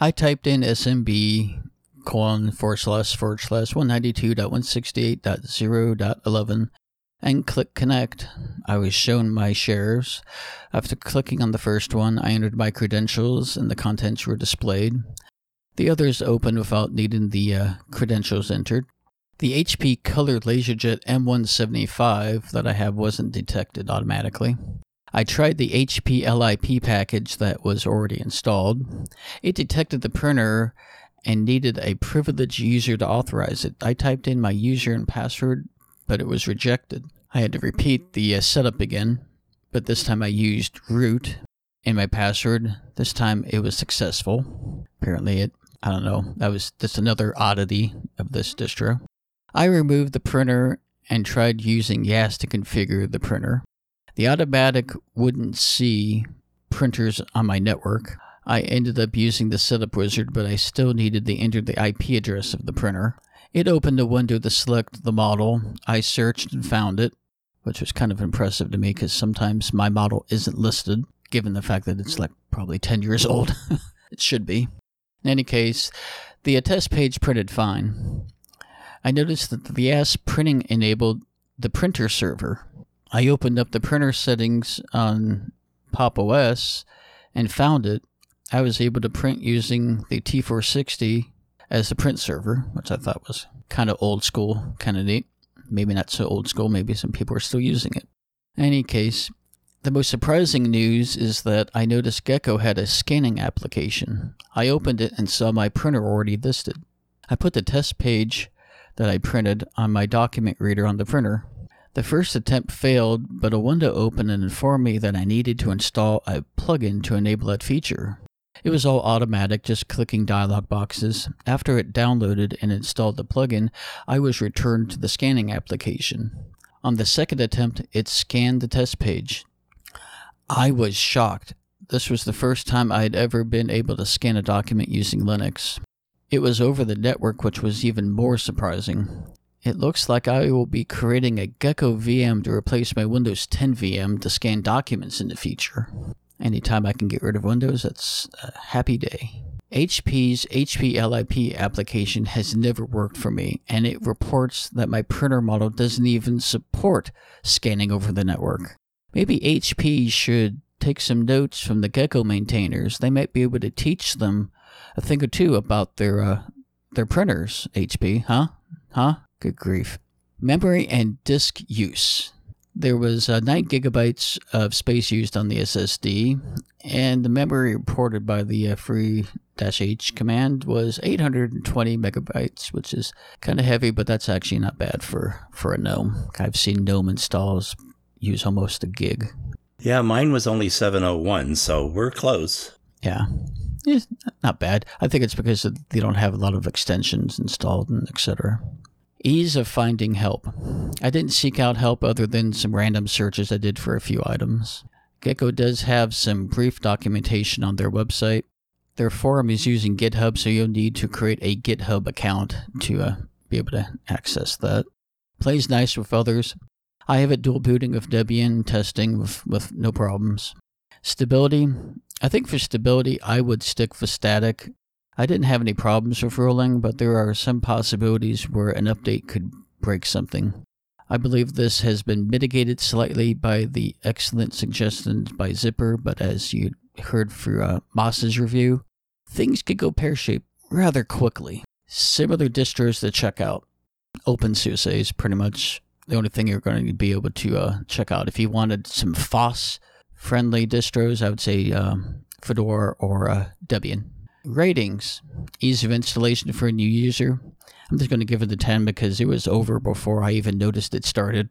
I typed in SMB colon forward slash forward slash 192.168.0.11 and click connect. I was shown my shares. After clicking on the first one, I entered my credentials and the contents were displayed. The others opened without needing the uh, credentials entered. The HP Color LaserJet M175 that I have wasn't detected automatically. I tried the HPLIP package that was already installed. It detected the printer and needed a privileged user to authorize it. I typed in my user and password, but it was rejected. I had to repeat the uh, setup again, but this time I used root in my password. This time it was successful. Apparently, it, I don't know, that was just another oddity of this distro. I removed the printer and tried using YaST to configure the printer. The automatic wouldn't see printers on my network. I ended up using the setup wizard, but I still needed to enter the IP address of the printer. It opened a window to select the model. I searched and found it, which was kind of impressive to me because sometimes my model isn't listed, given the fact that it's like probably 10 years old. it should be. In any case, the attest page printed fine. I noticed that the VS printing enabled the printer server. I opened up the printer settings on Pop OS and found it. I was able to print using the T460 as the print server, which I thought was kind of old school, kind of neat. Maybe not so old school, maybe some people are still using it. In any case, the most surprising news is that I noticed Gecko had a scanning application. I opened it and saw my printer already listed. I put the test page that I printed on my document reader on the printer. The first attempt failed, but a window opened and informed me that I needed to install a plugin to enable that feature. It was all automatic, just clicking dialog boxes. After it downloaded and installed the plugin, I was returned to the scanning application. On the second attempt, it scanned the test page. I was shocked. This was the first time I had ever been able to scan a document using Linux. It was over the network, which was even more surprising. It looks like I will be creating a Gecko VM to replace my Windows 10 VM to scan documents in the future. Anytime I can get rid of Windows, that's a happy day. HP's HPLIP application has never worked for me, and it reports that my printer model doesn't even support scanning over the network. Maybe HP should take some notes from the Gecko maintainers. They might be able to teach them a thing or two about their uh, their printers. HP, huh? Huh? Good grief. Memory and disk use there was uh, 9 gigabytes of space used on the SSD, and the memory reported by the uh, free h command was 820 megabytes, which is kind of heavy, but that's actually not bad for, for a GNOME. I've seen GNOME installs use almost a gig. Yeah, mine was only 701, so we're close. Yeah. yeah not bad. I think it's because they don't have a lot of extensions installed and etc. Ease of finding help. I didn't seek out help other than some random searches I did for a few items. Gecko does have some brief documentation on their website. Their forum is using GitHub, so you'll need to create a GitHub account to uh, be able to access that. Plays nice with others. I have it dual booting with Debian testing with, with no problems. Stability. I think for stability, I would stick with static I didn't have any problems with rolling, but there are some possibilities where an update could break something. I believe this has been mitigated slightly by the excellent suggestions by Zypper, but as you heard through uh, Moss's review, things could go pear shaped rather quickly. Similar distros to check out. OpenSUSE is pretty much the only thing you're going to be able to uh, check out. If you wanted some FOSS friendly distros, I would say um, Fedora or uh, Debian. Ratings ease of installation for a new user. I'm just going to give it a 10 because it was over before I even noticed it started.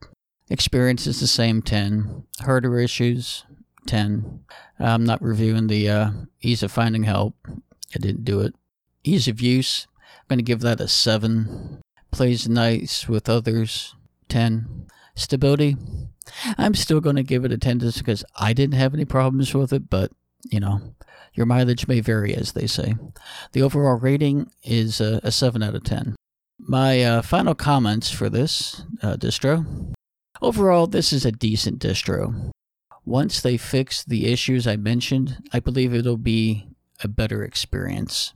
Experience is the same 10. Hardware issues 10. I'm not reviewing the uh, ease of finding help. I didn't do it. Ease of use, I'm going to give that a 7. Plays nice with others 10. Stability, I'm still going to give it a 10 just because I didn't have any problems with it, but you know, your mileage may vary, as they say. The overall rating is a, a 7 out of 10. My uh, final comments for this uh, distro. Overall, this is a decent distro. Once they fix the issues I mentioned, I believe it'll be a better experience.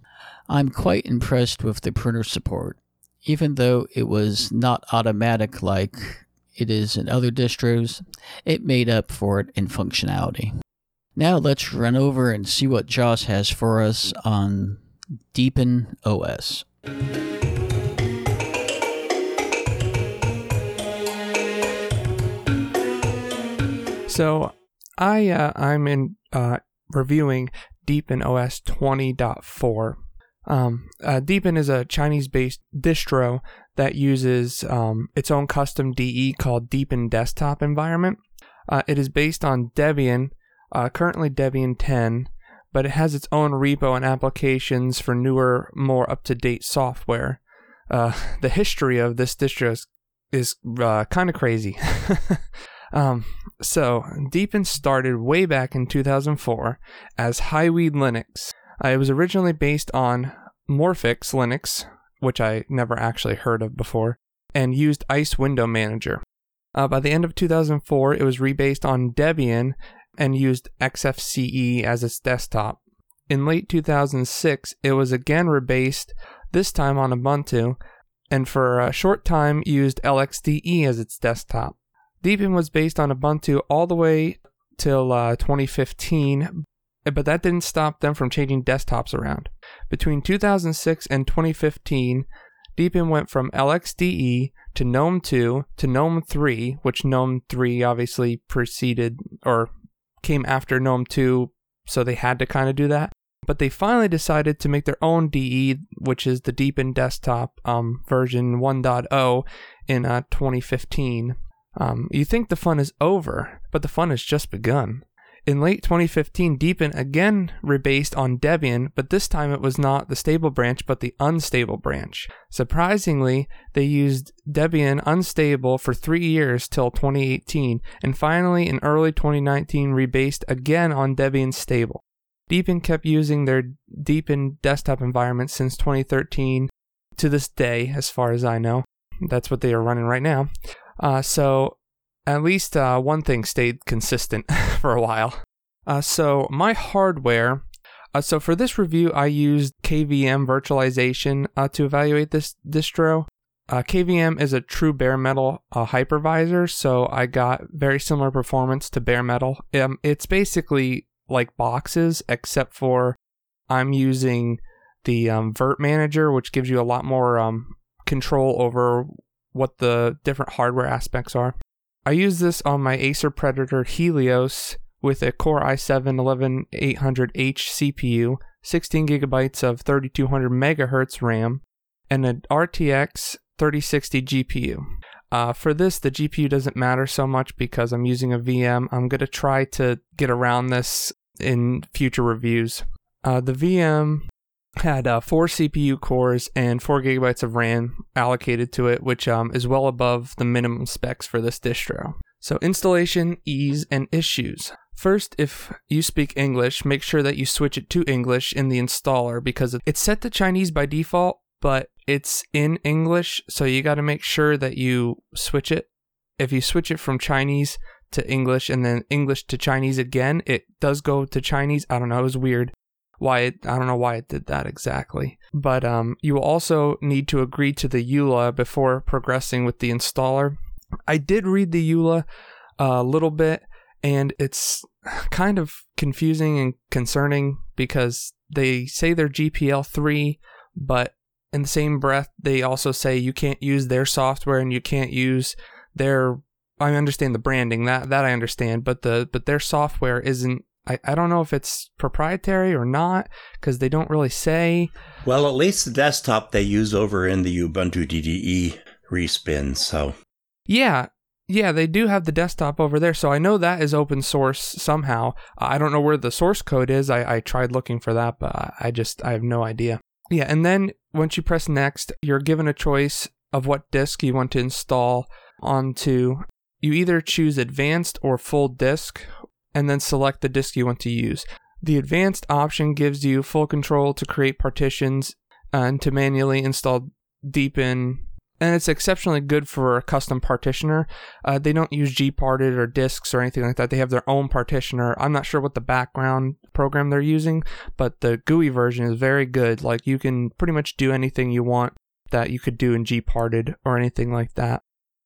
I'm quite impressed with the printer support, even though it was not automatic like it is in other distros, it made up for it in functionality. Now let's run over and see what Joss has for us on Deepin OS. So I uh, I'm in uh, reviewing Deepin OS 20.4. Um, uh, Deepin is a Chinese-based distro that uses um, its own custom DE called Deepin Desktop Environment. Uh, it is based on Debian, uh, currently Debian 10, but it has its own repo and applications for newer, more up-to-date software. Uh, the history of this distro is, is uh, kind of crazy. um, so, Deepin started way back in 2004 as Hiweed Linux. Uh, it was originally based on Morphix Linux, which I never actually heard of before, and used Ice Window Manager. Uh, by the end of 2004, it was rebased on Debian and used XFCE as its desktop. In late 2006, it was again rebased, this time on Ubuntu, and for a short time used LXDE as its desktop. Deepin was based on Ubuntu all the way till uh, 2015, but that didn't stop them from changing desktops around. Between 2006 and 2015, Deepin went from LXDE to GNOME 2 to GNOME 3, which GNOME 3 obviously preceded or came after GNOME 2, so they had to kind of do that. But they finally decided to make their own DE, which is the Deepin Desktop um, version 1.0 in uh, 2015. Um, you think the fun is over, but the fun has just begun. In late 2015, Deepin again rebased on Debian, but this time it was not the stable branch but the unstable branch. Surprisingly, they used Debian unstable for three years till 2018, and finally in early 2019 rebased again on Debian stable. Deepin kept using their Deepin desktop environment since 2013 to this day, as far as I know. That's what they are running right now. Uh, so at least uh, one thing stayed consistent for a while. Uh, so my hardware. Uh, so for this review, I used KVM virtualization uh, to evaluate this distro. Uh, KVM is a true bare metal uh, hypervisor, so I got very similar performance to bare metal. Um, it's basically like boxes, except for I'm using the um, Virt Manager, which gives you a lot more um, control over what the different hardware aspects are. I use this on my Acer Predator Helios with a Core i7 11800H CPU, 16 gigabytes of 3200 megahertz RAM, and an RTX 3060 GPU. Uh, for this, the GPU doesn't matter so much because I'm using a VM. I'm going to try to get around this in future reviews. Uh, the VM had uh, four CPU cores and four gigabytes of RAM allocated to it, which um, is well above the minimum specs for this distro. So, installation, ease, and issues. First, if you speak English, make sure that you switch it to English in the installer because it's set to Chinese by default, but it's in English, so you got to make sure that you switch it. If you switch it from Chinese to English and then English to Chinese again, it does go to Chinese. I don't know, it was weird why it, I don't know why it did that exactly. But um, you will also need to agree to the EULA before progressing with the installer. I did read the EULA a little bit, and it's kind of confusing and concerning because they say they're GPL 3, but in the same breath, they also say you can't use their software and you can't use their. I understand the branding that that I understand, but the but their software isn't I, I don't know if it's proprietary or not because they don't really say. Well, at least the desktop they use over in the Ubuntu DDE respin. So, yeah, yeah, they do have the desktop over there. So I know that is open source somehow. I don't know where the source code is. I, I tried looking for that, but I just I have no idea. Yeah, and then once you press next, you're given a choice of what disk you want to install onto. You either choose advanced or full disk, and then select the disk you want to use. The advanced option gives you full control to create partitions and to manually install Deepin, and it's exceptionally good for a custom partitioner. Uh, they don't use gparted or disks or anything like that. They have their own partitioner. I'm not sure what the background program they're using, but the GUI version is very good. Like you can pretty much do anything you want that you could do in gparted or anything like that.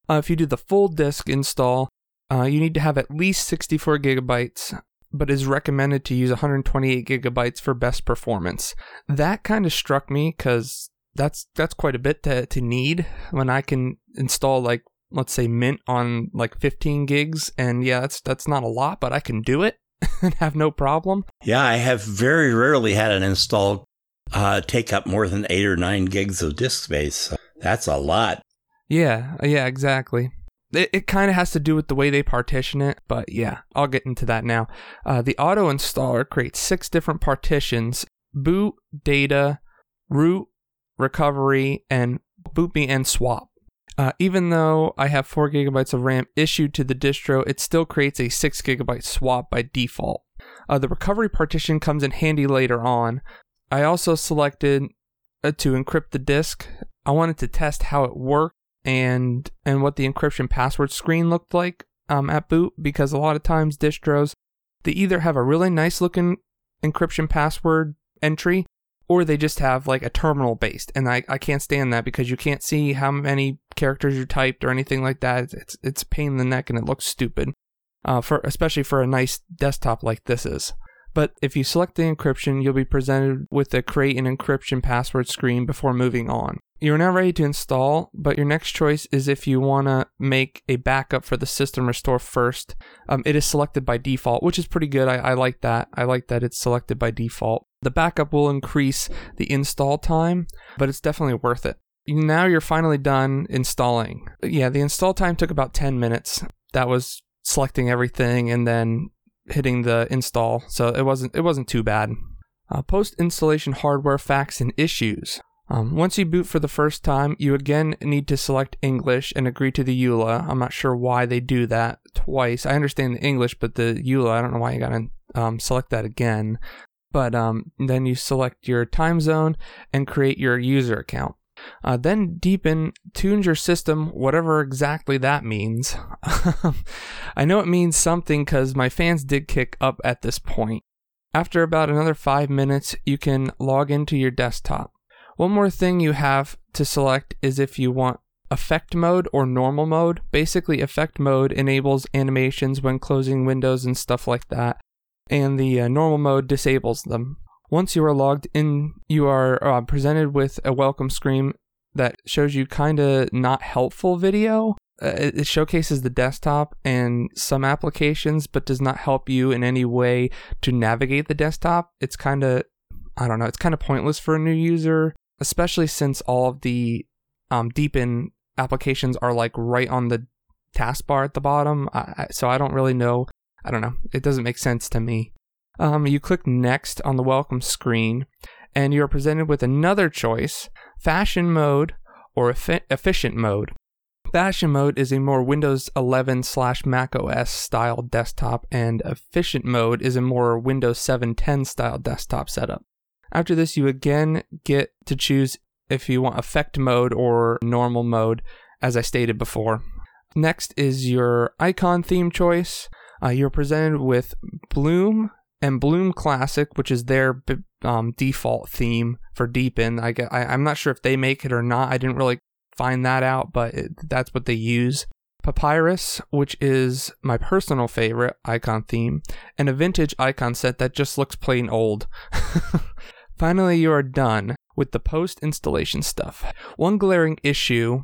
Uh, if you do the full disk install, uh, you need to have at least 64 gigabytes, but is recommended to use 128 gigabytes for best performance. That kind of struck me because that's that's quite a bit to, to need when I can install like let's say Mint on like 15 gigs, and yeah, that's that's not a lot, but I can do it and have no problem. Yeah, I have very rarely had an install uh, take up more than eight or nine gigs of disk space. That's a lot. Yeah, yeah, exactly. It, it kind of has to do with the way they partition it, but yeah, I'll get into that now. Uh, the auto installer creates six different partitions boot, data, root, recovery, and boot me and swap. Uh, even though I have 4 gigabytes of RAM issued to the distro, it still creates a 6 gigabyte swap by default. Uh, the recovery partition comes in handy later on. I also selected uh, to encrypt the disk. I wanted to test how it worked and and what the encryption password screen looked like um, at boot because a lot of times distros they either have a really nice looking encryption password entry or they just have like a terminal based and I, I can't stand that because you can't see how many characters you typed or anything like that. It's it's pain in the neck and it looks stupid uh, for especially for a nice desktop like this is but if you select the encryption you'll be presented with the create an encryption password screen before moving on you're now ready to install, but your next choice is if you want to make a backup for the system restore first. Um, it is selected by default, which is pretty good. I, I like that. I like that it's selected by default. The backup will increase the install time, but it's definitely worth it. Now you're finally done installing. Yeah, the install time took about 10 minutes. That was selecting everything and then hitting the install, so it wasn't it wasn't too bad. Uh, Post installation hardware facts and issues. Um, once you boot for the first time, you again need to select English and agree to the EULA. I'm not sure why they do that twice. I understand the English, but the EULA, I don't know why you gotta um, select that again. But um, then you select your time zone and create your user account. Uh, then Deepin, tunes your system, whatever exactly that means. I know it means something because my fans did kick up at this point. After about another five minutes, you can log into your desktop. One more thing you have to select is if you want effect mode or normal mode. Basically, effect mode enables animations when closing windows and stuff like that, and the uh, normal mode disables them. Once you are logged in, you are uh, presented with a welcome screen that shows you kind of not helpful video. Uh, it showcases the desktop and some applications, but does not help you in any way to navigate the desktop. It's kind of, I don't know, it's kind of pointless for a new user especially since all of the um, Deepin applications are like right on the taskbar at the bottom. I, so I don't really know. I don't know. It doesn't make sense to me. Um, you click next on the welcome screen, and you're presented with another choice fashion mode or efi- efficient mode. Fashion mode is a more Windows 11 slash Mac OS style desktop, and efficient mode is a more Windows 7 10 style desktop setup. After this, you again get to choose if you want effect mode or normal mode, as I stated before. Next is your icon theme choice. Uh, you're presented with Bloom and Bloom Classic, which is their um, default theme for Deepin. I, I, am not sure if they make it or not. I didn't really find that out, but it, that's what they use. Papirus, which is my personal favorite icon theme, and a vintage icon set that just looks plain old. Finally, you are done with the post installation stuff. One glaring issue,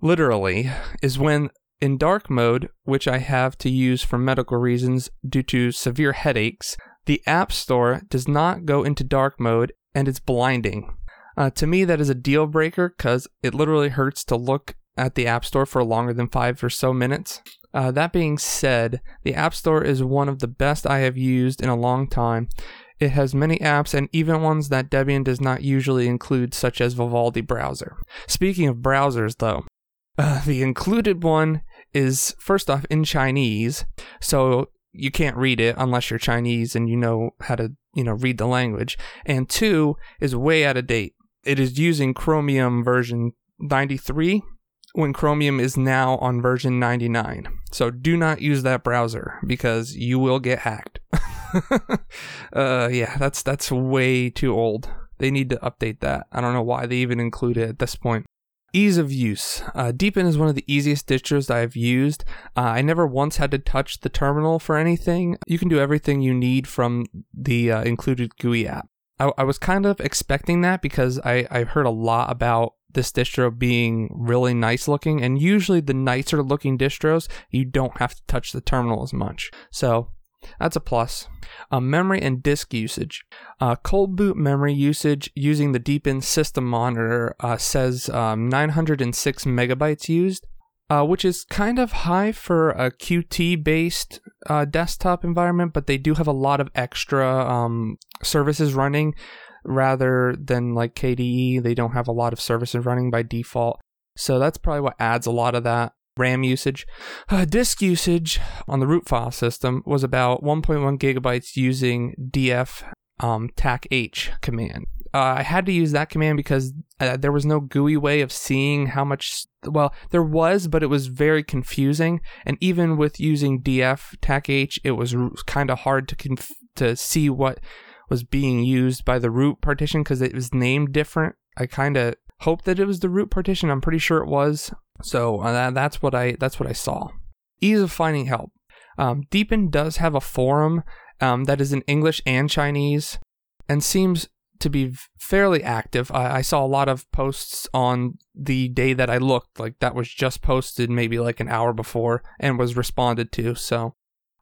literally, is when in dark mode, which I have to use for medical reasons due to severe headaches, the App Store does not go into dark mode and it's blinding. Uh, to me, that is a deal breaker because it literally hurts to look at the App Store for longer than five or so minutes. Uh, that being said, the App Store is one of the best I have used in a long time. It has many apps and even ones that Debian does not usually include, such as Vivaldi Browser. Speaking of browsers, though, uh, the included one is first off in Chinese, so you can't read it unless you're Chinese and you know how to, you know, read the language. And two is way out of date. It is using Chromium version 93 when Chromium is now on version 99. So do not use that browser because you will get hacked. uh, yeah, that's that's way too old. They need to update that. I don't know why they even include it at this point. Ease of use. Uh, Deepin is one of the easiest distros I've used. Uh, I never once had to touch the terminal for anything. You can do everything you need from the uh, included GUI app. I, I, was kind of expecting that because I, I heard a lot about this distro being really nice looking. And usually, the nicer looking distros, you don't have to touch the terminal as much. So that's a plus. Uh, memory and disk usage. Uh, cold boot memory usage using the Deepin system monitor uh, says um, 906 megabytes used, uh, which is kind of high for a Qt based uh, desktop environment, but they do have a lot of extra um, services running rather than like KDE. They don't have a lot of services running by default. So that's probably what adds a lot of that. RAM usage. Uh, disk usage on the root file system was about 1.1 gigabytes using df um, tach command. Uh, I had to use that command because uh, there was no GUI way of seeing how much. Well, there was, but it was very confusing. And even with using df tach, it was r- kind of hard to conf- to see what was being used by the root partition because it was named different. I kind of hoped that it was the root partition. I'm pretty sure it was. So uh, that's what I that's what I saw. Ease of finding help. Um, Deepin does have a forum um, that is in English and Chinese, and seems to be fairly active. I, I, saw a lot of posts on the day that I looked, like that was just posted maybe like an hour before and was responded to. So,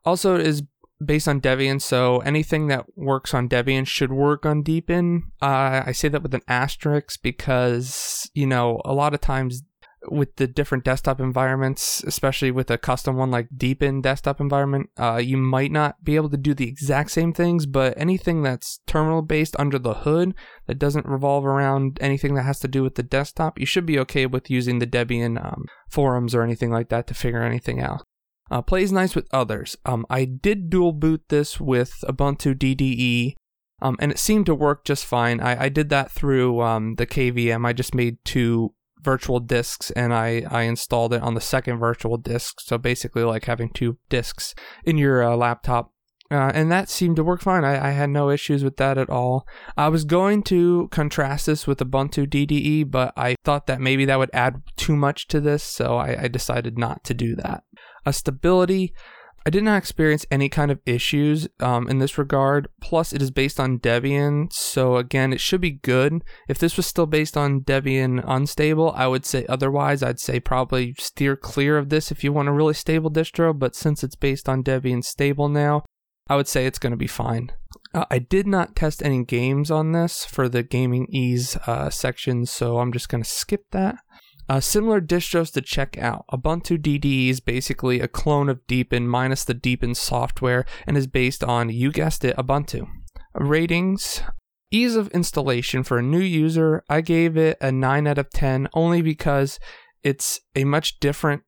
also it is based on Debian, so anything that works on Debian should work on Deepin. Uh, I say that with an asterisk because you know a lot of times with the different desktop environments, especially with a custom one like Deepin desktop environment, uh, you might not be able to do the exact same things, but anything that's terminal based under the hood that doesn't revolve around anything that has to do with the desktop, you should be okay with using the Debian um, forums or anything like that to figure anything out. Uh, plays nice with others. Um, I did dual boot this with Ubuntu DDE. Um, and it seemed to work just fine. I, I did that through um, the KVM. I just made two virtual disks and I, I installed it on the second virtual disk. So basically, like having two disks in your uh, laptop. Uh, and that seemed to work fine. I, I had no issues with that at all. I was going to contrast this with Ubuntu DDE, but I thought that maybe that would add too much to this, so I, I decided not to do that. A stability, I did not experience any kind of issues um, in this regard. Plus, it is based on Debian, so again, it should be good. If this was still based on Debian unstable, I would say otherwise. I'd say probably steer clear of this if you want a really stable distro, but since it's based on Debian stable now, I would say it's going to be fine. Uh, I did not test any games on this for the gaming ease uh, section, so I'm just going to skip that. Uh, similar distros to check out. Ubuntu DDE is basically a clone of Deepin minus the Deepin software and is based on, you guessed it, Ubuntu. Ratings. Ease of installation for a new user, I gave it a 9 out of 10 only because it's a much different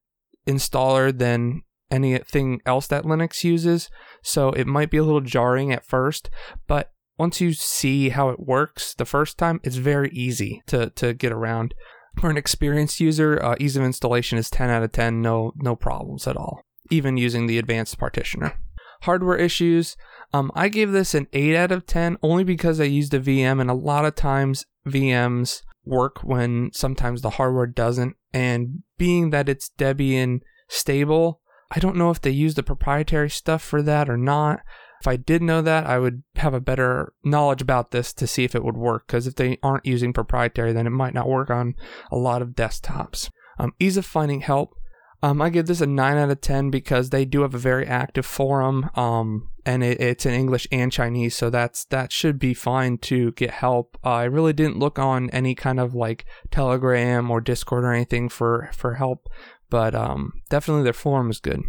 installer than anything else that Linux uses. So it might be a little jarring at first, but once you see how it works the first time, it's very easy to, to get around. For an experienced user, uh, ease of installation is 10 out of 10, no no problems at all, even using the advanced partitioner. Hardware issues, um, I gave this an 8 out of 10 only because I used a VM, and a lot of times VMs work when sometimes the hardware doesn't. And being that it's Debian stable, I don't know if they use the proprietary stuff for that or not. If I did know that, I would have a better knowledge about this to see if it would work. Because if they aren't using proprietary, then it might not work on a lot of desktops. Um, ease of finding help. Um, I give this a 9 out of 10 because they do have a very active forum, um, and it, it's in English and Chinese, so that's that should be fine to get help. Uh, I really didn't look on any kind of like Telegram or Discord or anything for for help, but um, definitely their forum is good.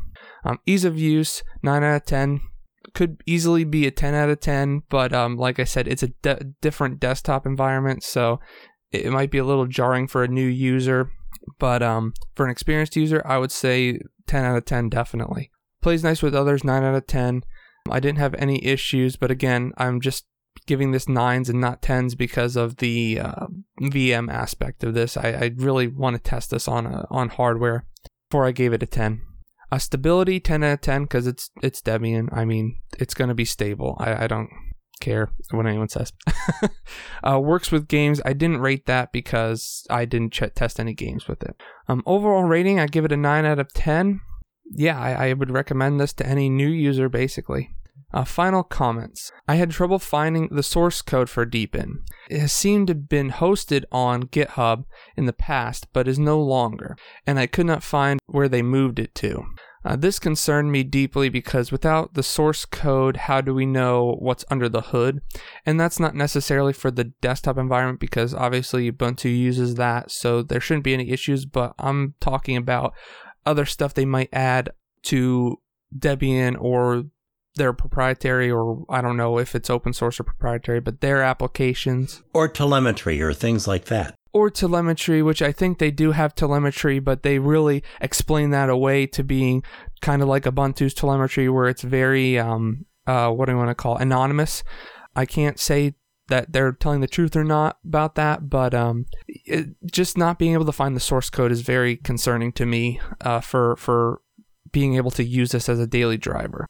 Um, ease of use, 9 out of 10 could easily be a 10 out of 10, but um, like I said, it's a de- different desktop environment, so it, might be a little jarring for a new user. But um, for an experienced user, I would say 10 out of 10 definitely. Plays nice with others, 9 out of 10. I didn't have any issues, but again, I'm just giving this nines and not tens because of the uh, VM aspect of this. I, I really want to test this on a, on hardware before I gave it a 10. A stability 10 out of 10 because it's it's Debian. I mean, it's going to be stable. I, I don't care what anyone says. uh, works with games. I didn't rate that because I didn't ch- test any games with it. Um, overall rating, I give it a 9 out of 10. Yeah, I, I would recommend this to any new user basically. Uh, final comments. I had trouble finding the source code for Deepin. It has seemed to have been hosted on GitHub in the past, but is no longer, and I could not find where they moved it to. Uh, this concerned me deeply because without the source code, how do we know what's under the hood? And that's not necessarily for the desktop environment because obviously Ubuntu uses that, so there shouldn't be any issues. But I'm talking about other stuff they might add to Debian or their proprietary, or I don't know if it's open source or proprietary, but their applications. Or telemetry or things like that. Or telemetry, which I think they do have telemetry, but they really explain that away to being kind of like Ubuntu's telemetry, where it's very, um, uh, what do I want to call it? anonymous. I can't say that they're telling the truth or not about that, but um, it, just not being able to find the source code is very concerning to me uh, for for being able to use this as a daily driver.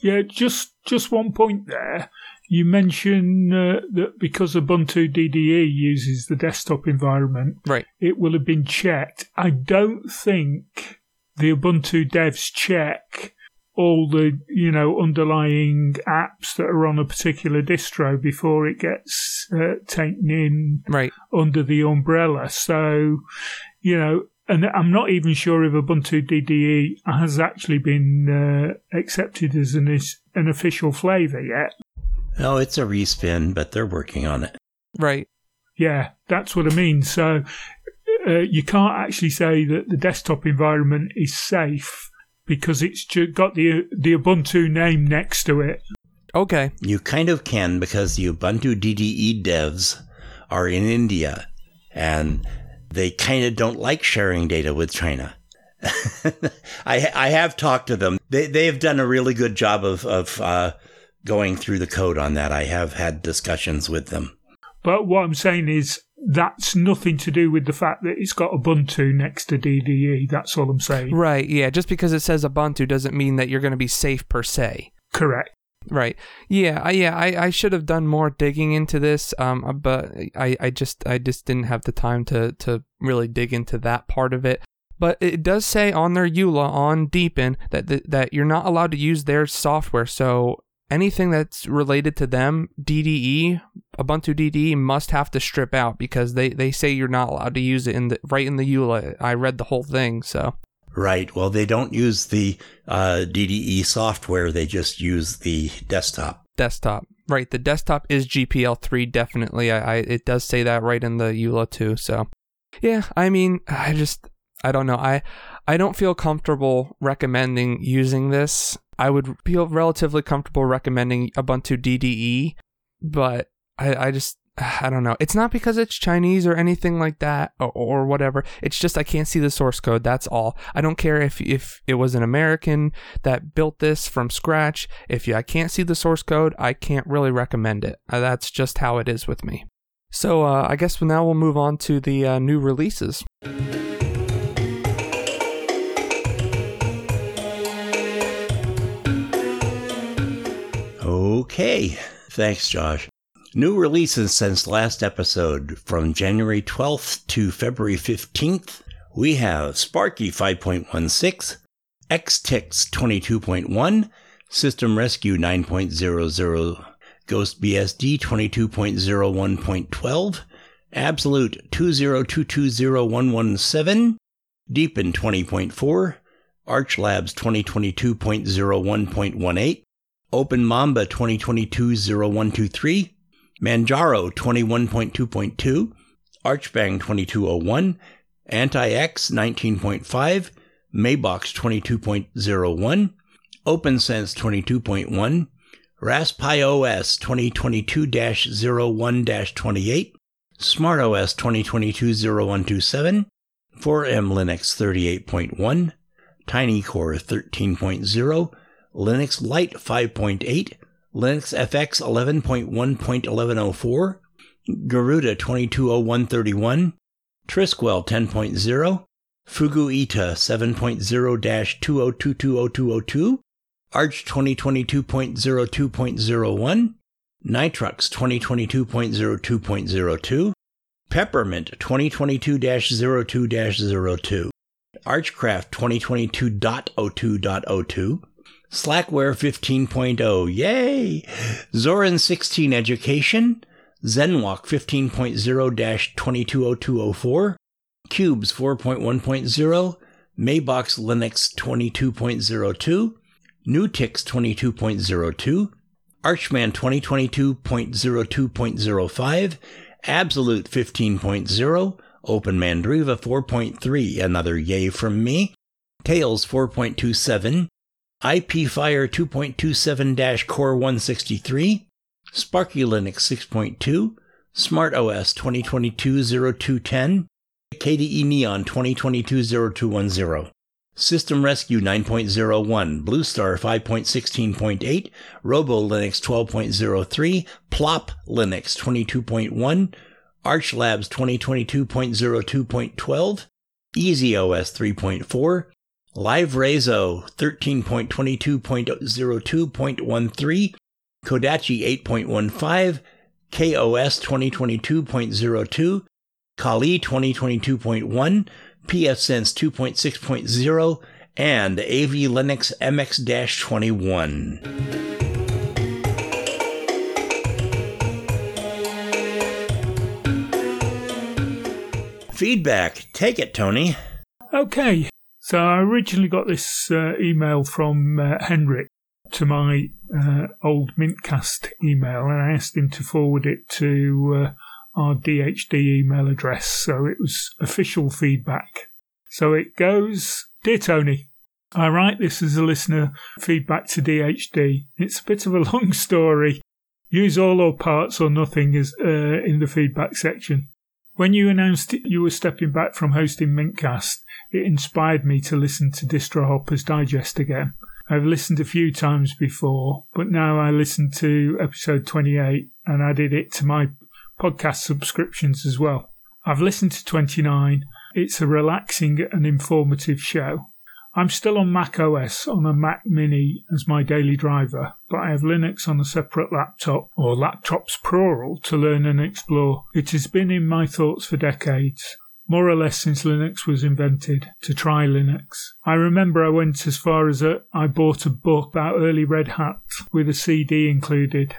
Yeah, just just one point there. You mentioned uh, that because Ubuntu DDE uses the desktop environment, Right. it will have been checked. I don't think the Ubuntu devs check all the you know underlying apps that are on a particular distro before it gets uh, taken in Right. under the umbrella. So, you know, and I'm not even sure if Ubuntu DDE has actually been uh, accepted as an is- an official flavor yet. Oh, it's a respin, but they're working on it. Right. Yeah, that's what I mean. So uh, you can't actually say that the desktop environment is safe because it's ju- got the the Ubuntu name next to it. Okay. You kind of can because the Ubuntu DDE devs are in India and they kind of don't like sharing data with China. I I have talked to them. They they have done a really good job of of uh, going through the code on that. I have had discussions with them. But what I'm saying is that's nothing to do with the fact that it's got Ubuntu next to DDE. That's all I'm saying. Right. Yeah. Just because it says Ubuntu doesn't mean that you're going to be safe per se. Correct. Right. Yeah. I, yeah. I, I should have done more digging into this. Um. But I, I just I just didn't have the time to to really dig into that part of it. But it does say on their EULA on Deepin that that, that you're not allowed to use their software. So anything that's related to them, DDE, Ubuntu DDE must have to strip out because they, they say you're not allowed to use it in the right in the EULA. I read the whole thing, so Right. Well, they don't use the uh, DDE software. They just use the desktop. desktop. Right, the desktop is GPL3 definitely. I, I it does say that right in the EULA too. So, yeah, I mean, I just I don't know. I I don't feel comfortable recommending using this. I would feel relatively comfortable recommending Ubuntu DDE, but I I just I don't know. It's not because it's Chinese or anything like that or, or whatever. It's just I can't see the source code. That's all. I don't care if if it was an American that built this from scratch. If you, I can't see the source code, I can't really recommend it. Uh, that's just how it is with me. So uh, I guess now we'll move on to the uh, new releases. Okay. Thanks, Josh. New releases since last episode from January 12th to February 15th. We have Sparky 5.16, XTix 22.1, System Rescue 9.00, Ghost BSD 22.01.12, Absolute 202201117, Deepin 20.4, Arch Labs 2022.01.18, Open Mamba 2022-0123, Manjaro 21.2.2, Archbang 2201, Anti-X 19.5, Mabox 22.01, OPNsense 22.1, Raspberry OS 2022-01-28, SmartOS 2022-0127, 4M Linux 38.1, TinyCore 13.0, Linux Lite 5.8, Linux FX 11.1.1104, Garuda 220131, Trisquel 10.0, FuguIta 7.0-20220202, Arch 2022.02.01, Nitrux 2022.02.02, Peppermint 2022-02-02, Archcraft 2022.02.02, Slackware 15.0, yay! Zorin 16 Education, ZenWalk 15.0-220204, Qubes 4.1.0, Mabox Linux 22.02, NuTyX 22.02, Archman 2022.02.05, Absolute 15.0, Open Mandriva 4.3, another yay from me, Tails 4.27, IPFire 2.27 Core 163, Sparky Linux 6.2, SmartOS 2022-0210, KDE Neon 2022-0210, System Rescue 9.01, Bluestar 5.16.8, Robo Linux 12.03, Plop Linux 22.1, Arch Labs 2022.02.12, EasyOS 3.4, Live Rezo 13.22.02.13, Kodachi 8.15, KaOS 2022.02, Kali 2022.1, pfSense 2.6.0, and AV Linux MX 21. Feedback. Take it, Tony. Okay, so I originally got this uh, email from uh, Henrik to my uh, old Mintcast email, and I asked him to forward it to uh, our DHD email address. So it was official feedback. So it goes Dear Tony, I write this as a listener feedback to DHD. It's a bit of a long story. Use all or parts or nothing as uh, in the feedback section. When you announced you were stepping back from hosting Mintcast, it inspired me to listen to Distro Hoppers Digest again. I've listened a few times before, but now I listened to episode 28 and added it to my podcast subscriptions as well. I've listened to 29. It's a relaxing and informative show. I'm still on Mac OS on a Mac Mini as my daily driver, but I have Linux on a separate laptop, or laptops plural, to learn and explore. It has been in my thoughts for decades, more or less since Linux was invented, to try Linux. I remember I went as far as a, I bought a book about early Red Hat with a CD included.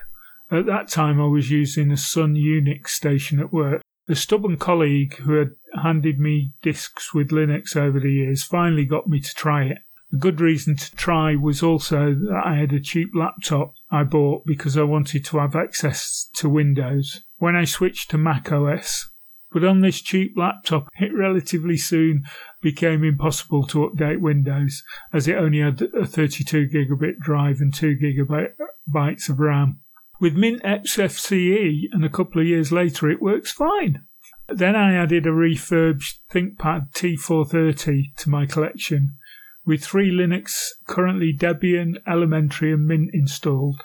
At that time, I was using a Sun Unix station at work. A stubborn colleague who had handed me discs with Linux over the years finally got me to try it. A good reason to try was also that I had a cheap laptop I bought because I wanted to have access to Windows when I switched to Mac OS. But on this cheap laptop, it relatively soon became impossible to update Windows as it only had a 32 gigabit drive and 2 gigabytes of RAM. With Mint XFCE and a couple of years later, it works fine. Then I added a refurbished ThinkPad T430 to my collection, with three Linux, currently Debian, Elementary, and Mint installed,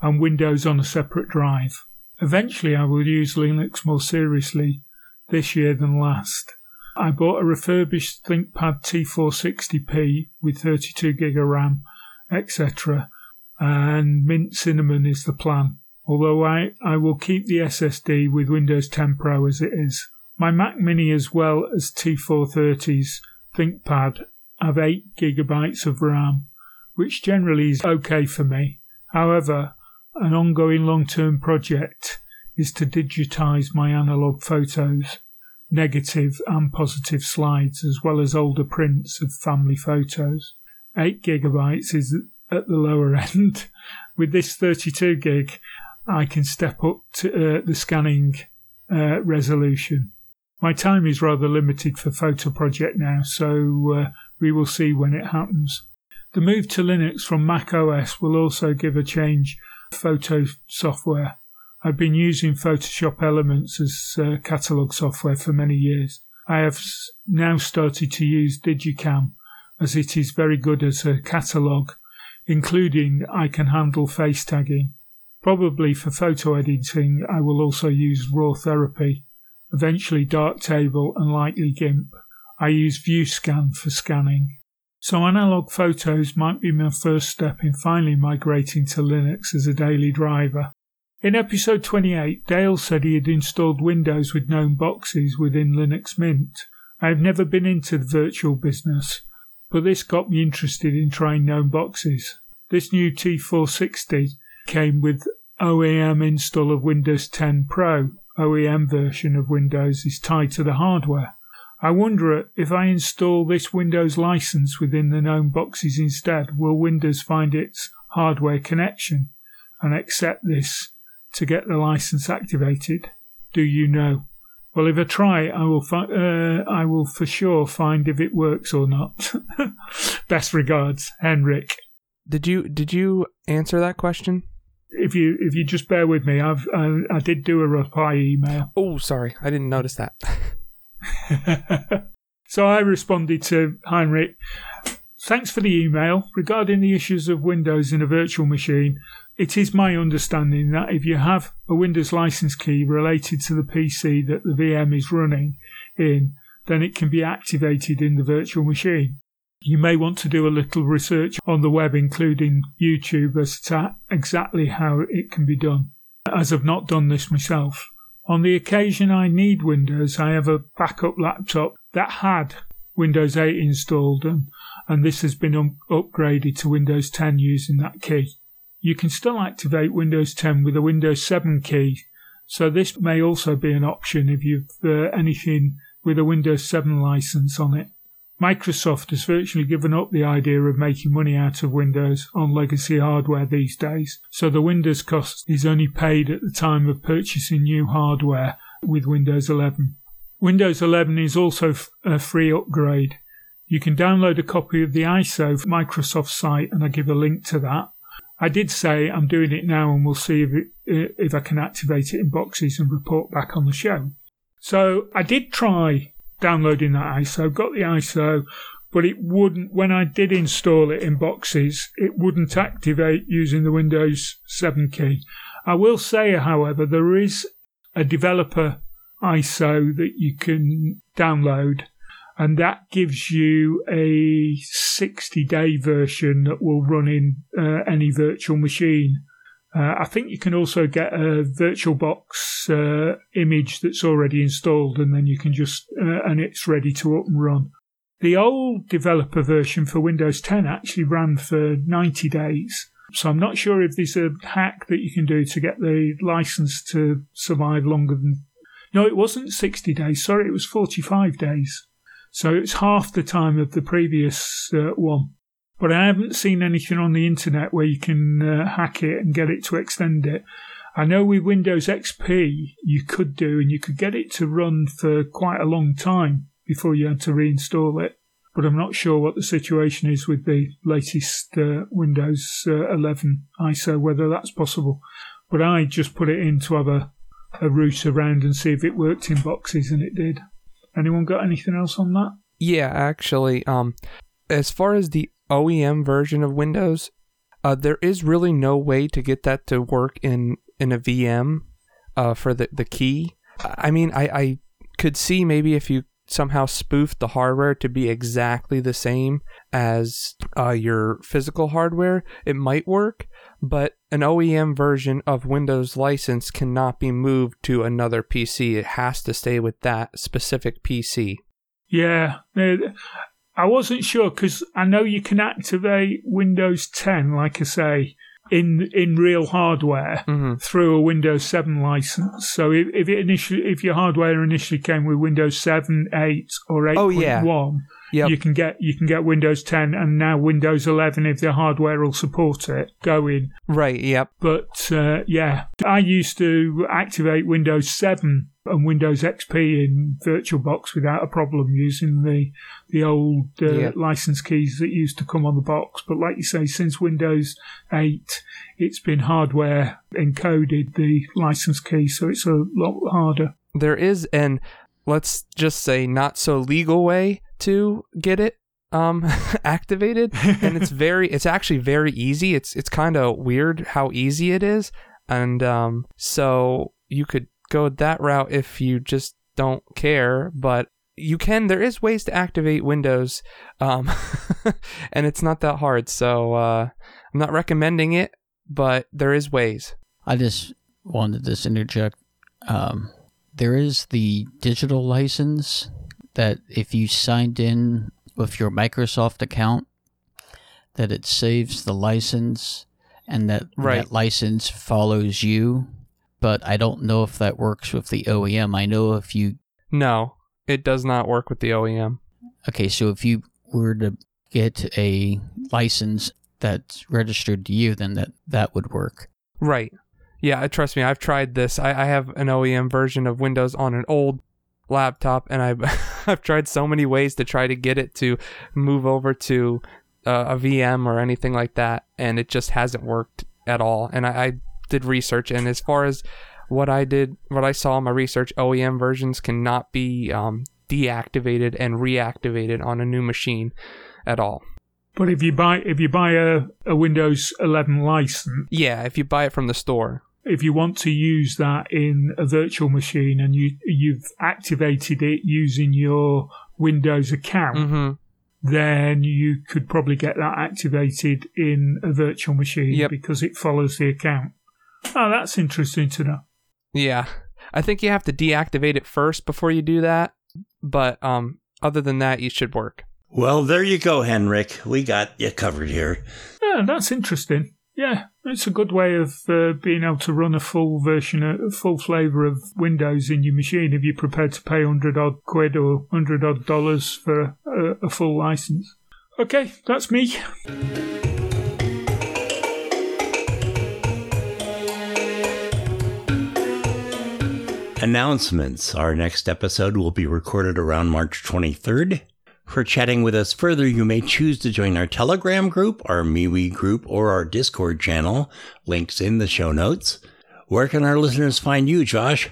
and Windows on a separate drive. Eventually, I will use Linux more seriously this year than last. I bought a refurbished ThinkPad T460p with 32 gig of RAM, etc., and Mint Cinnamon is the plan although I, I will keep the SSD with Windows 10 Pro as it is. My Mac Mini as well as T430's ThinkPad have 8 gigabytes of RAM, which generally is okay for me. However, an ongoing long term project is to digitize my analog photos, negative and positive slides, as well as older prints of family photos. 8 gigabytes is at the lower end. With this 32 gig, I can step up to uh, the scanning uh, resolution. My time is rather limited for photo project now, so uh, we will see when it happens. The move to Linux from Mac OS will also give a change photo software. I've been using Photoshop Elements as uh, catalogue software for many years. I have now started to use digiKam as it is very good as a catalogue, including I can handle face tagging. Probably for photo editing, I will also use RawTherapee, eventually Darktable, and likely GIMP. I use VueScan for scanning. So analog photos might be my first step in finally migrating to Linux as a daily driver. In episode 28, Dale said he had installed Windows with GNOME boxes within Linux Mint. I have never been into the virtual business, but this got me interested in trying GNOME boxes. This new T460 came with OEM install of Windows 10 Pro. OEM version of Windows is tied to the hardware. I wonder if I install this Windows license within the GNOME boxes instead, will Windows find its hardware connection and accept this to get the license activated? Do you know? Well, if I try, I will. Fi- uh, I will for sure find if it works or not. Best regards, Henrik. Did you did you answer that question? If you if you just bear with me, I've I, I did do a reply email. Oh, sorry, I didn't notice that. so I responded to Heinrich. Thanks for the email regarding the issues of Windows in a virtual machine. It is my understanding that if you have a Windows license key related to the PC that the VM is running in, then it can be activated in the virtual machine. You may want to do a little research on the web, including YouTube, as to exactly how it can be done, as I've not done this myself. On the occasion I need Windows, I have a backup laptop that had Windows 8 installed, and, and this has been um, upgraded to Windows 10 using that key. You can still activate Windows 10 with a Windows 7 key, so this may also be an option if you've uh, anything with a Windows 7 license on it. Microsoft has virtually given up the idea of making money out of Windows on legacy hardware these days, so the Windows cost is only paid at the time of purchasing new hardware with Windows 11. Windows 11 is also a free upgrade. You can download a copy of the ISO from Microsoft site, and I give a link to that. I did say I'm doing it now, and we'll see if, it, if I can activate it in boxes and report back on the show. So I did try downloading that ISO, got the ISO, but it wouldn't, when I did install it in boxes, it wouldn't activate using the Windows 7 key. I will say, however, there is a developer ISO that you can download, and that gives you a 60 day version that will run in uh, any virtual machine. Uh, I think you can also get a VirtualBox uh, image that's already installed, and then you can just uh, and it's ready to up and run. The old developer version for Windows 10 actually ran for 90 days, so I'm not sure if there's a hack that you can do to get the license to survive longer than. No, it wasn't 60 days. Sorry, it was 45 days. So it's half the time of the previous uh, one but I haven't seen anything on the internet where you can uh, hack it and get it to extend it. I know with Windows XP you could do, and you could get it to run for quite a long time before you had to reinstall it. But I'm not sure what the situation is with the latest uh, Windows uh, 11 ISO, whether that's possible. But I just put it in to have a, a root around and see if it worked in boxes, and it did. Anyone got anything else on that? Yeah, actually, um, as far as the OEM version of Windows, uh, there is really no way to get that to work in in a VM uh, for the the key. I mean, I, I could see maybe if you somehow spoofed the hardware to be exactly the same as uh, your physical hardware, it might work. But an OEM version of Windows license cannot be moved to another PC. It has to stay with that specific PC. Yeah, I wasn't sure because I know you can activate Windows 10, like I say, in in real hardware mm-hmm. through a Windows 7 license. So if, if it initially if your hardware initially came with Windows 7, 8, or 8.1, oh, yeah. Yep. you can get you can get Windows 10 and now Windows 11 if the hardware will support it going. Right. Yep. But uh, yeah, I used to activate Windows 7 and Windows XP in VirtualBox without a problem using the the old uh, yeah. license keys that used to come on the box. But like you say, since Windows 8, it's been hardware encoded the license key, so it's a lot harder. There is an let's just say not so legal way to get it um activated and it's very it's actually very easy it's it's kind of weird how easy it is and um so you could go that route if you just don't care, but you can. There is ways to activate Windows, um, and it's not that hard. So uh, I'm not recommending it, but there is ways. I just wanted to interject. Um, there is the digital license that if you signed in with your Microsoft account, that it saves the license and that Right. that license follows you. But I don't know if that works with the OEM. I know if you No, it does not work with the OEM. okay, so if you were to get a license that's registered to you, then that that would work. Right. Yeah, trust me, I've tried this. I, I have an OEM version of Windows on an old laptop, and I've I've tried so many ways to try to get it to move over to uh, a VM or anything like that, and it just hasn't worked at all. And I, I did research, and as far as what I did, what I saw in my research, OEM versions cannot be um, deactivated and reactivated on a new machine at all. But if you buy if you buy a, a Windows 11 license, Yeah, if you buy it from the store. If you want to use that in a virtual machine and you you've activated it using your Windows account, hmm then you could probably get that activated in a virtual machine Yep. because it follows the account. Oh, that's interesting to know. Yeah. I think you have to deactivate it first before you do that. But um other than that you should work. Well, there you go, Henrik. We got you covered here. Yeah, that's interesting. Yeah, it's a good way of uh, being able to run a full version, a full flavour of Windows in your machine if you're prepared to pay 100 odd quid or 100 odd dollars for a, a full license. Okay, that's me. Announcements. Our next episode will be recorded around March 23rd. For chatting with us further, you may choose to join our Telegram group, our MeWe group, or our Discord channel. Links in the show notes. Where can our listeners find you, Josh?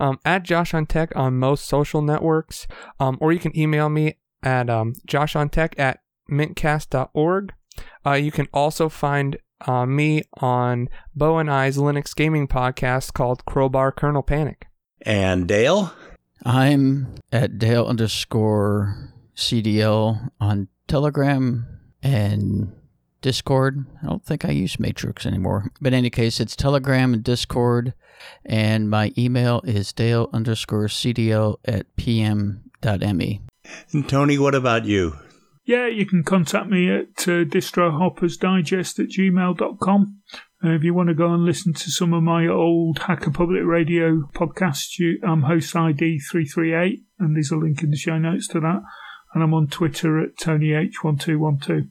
Um add Josh on Tech on most social networks. Um or you can email me at um joshontech at mintcast.org. Uh you can also find uh, me on Bo and I's Linux gaming podcast called Crowbar Kernel Panic. And Dale? I'm at Dale underscore CDL on Telegram and Discord. I don't think I use Matrix anymore. But in any case, it's Telegram and Discord. And my email is Dale underscore CDL at pm.me. And Tony, what about you? Yeah, you can contact me at uh, distrohoppersdigest at gmail.com. Uh, if you want to go and listen to some of my old Hacker Public Radio podcasts, you, I'm host ID 338, and there's a link in the show notes to that. And I'm on Twitter at TonyH1212.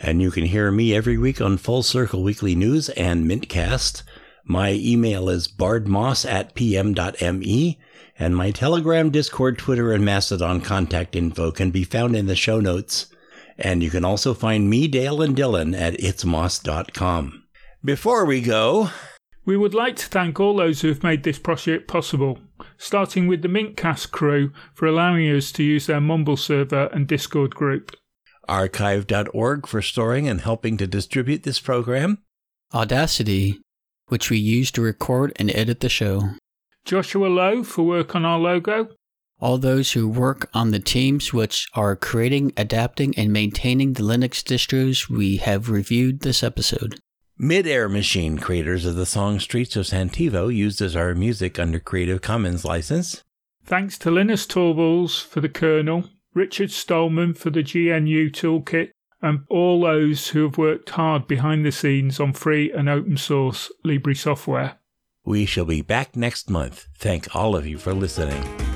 And you can hear me every week on Full Circle Weekly News and Mintcast. My email is bardmoss at pm.me, and my Telegram, Discord, Twitter, and Mastodon contact info can be found in the show notes. And you can also find me, Dale, and Dylan at itsmoss.com. Before we go, We would like to thank all those who have made this project possible, starting with the Mintcast crew for allowing us to use their Mumble server and Discord group. archive.org for storing and helping to distribute this program, Audacity, which we use to record and edit the show. Joshua Lowe for work on our logo. All those who work on the teams which are creating, adapting, and maintaining the Linux distros we have reviewed this episode. Mid-Air Machine, creators of the song Streets of Santivo, used as our music under Creative Commons license. Thanks to Linus Torvalds for the kernel, Richard Stallman for the GNU toolkit, and all those who have worked hard behind the scenes on free and open source Libre software. We shall be back next month. Thank all of you for listening.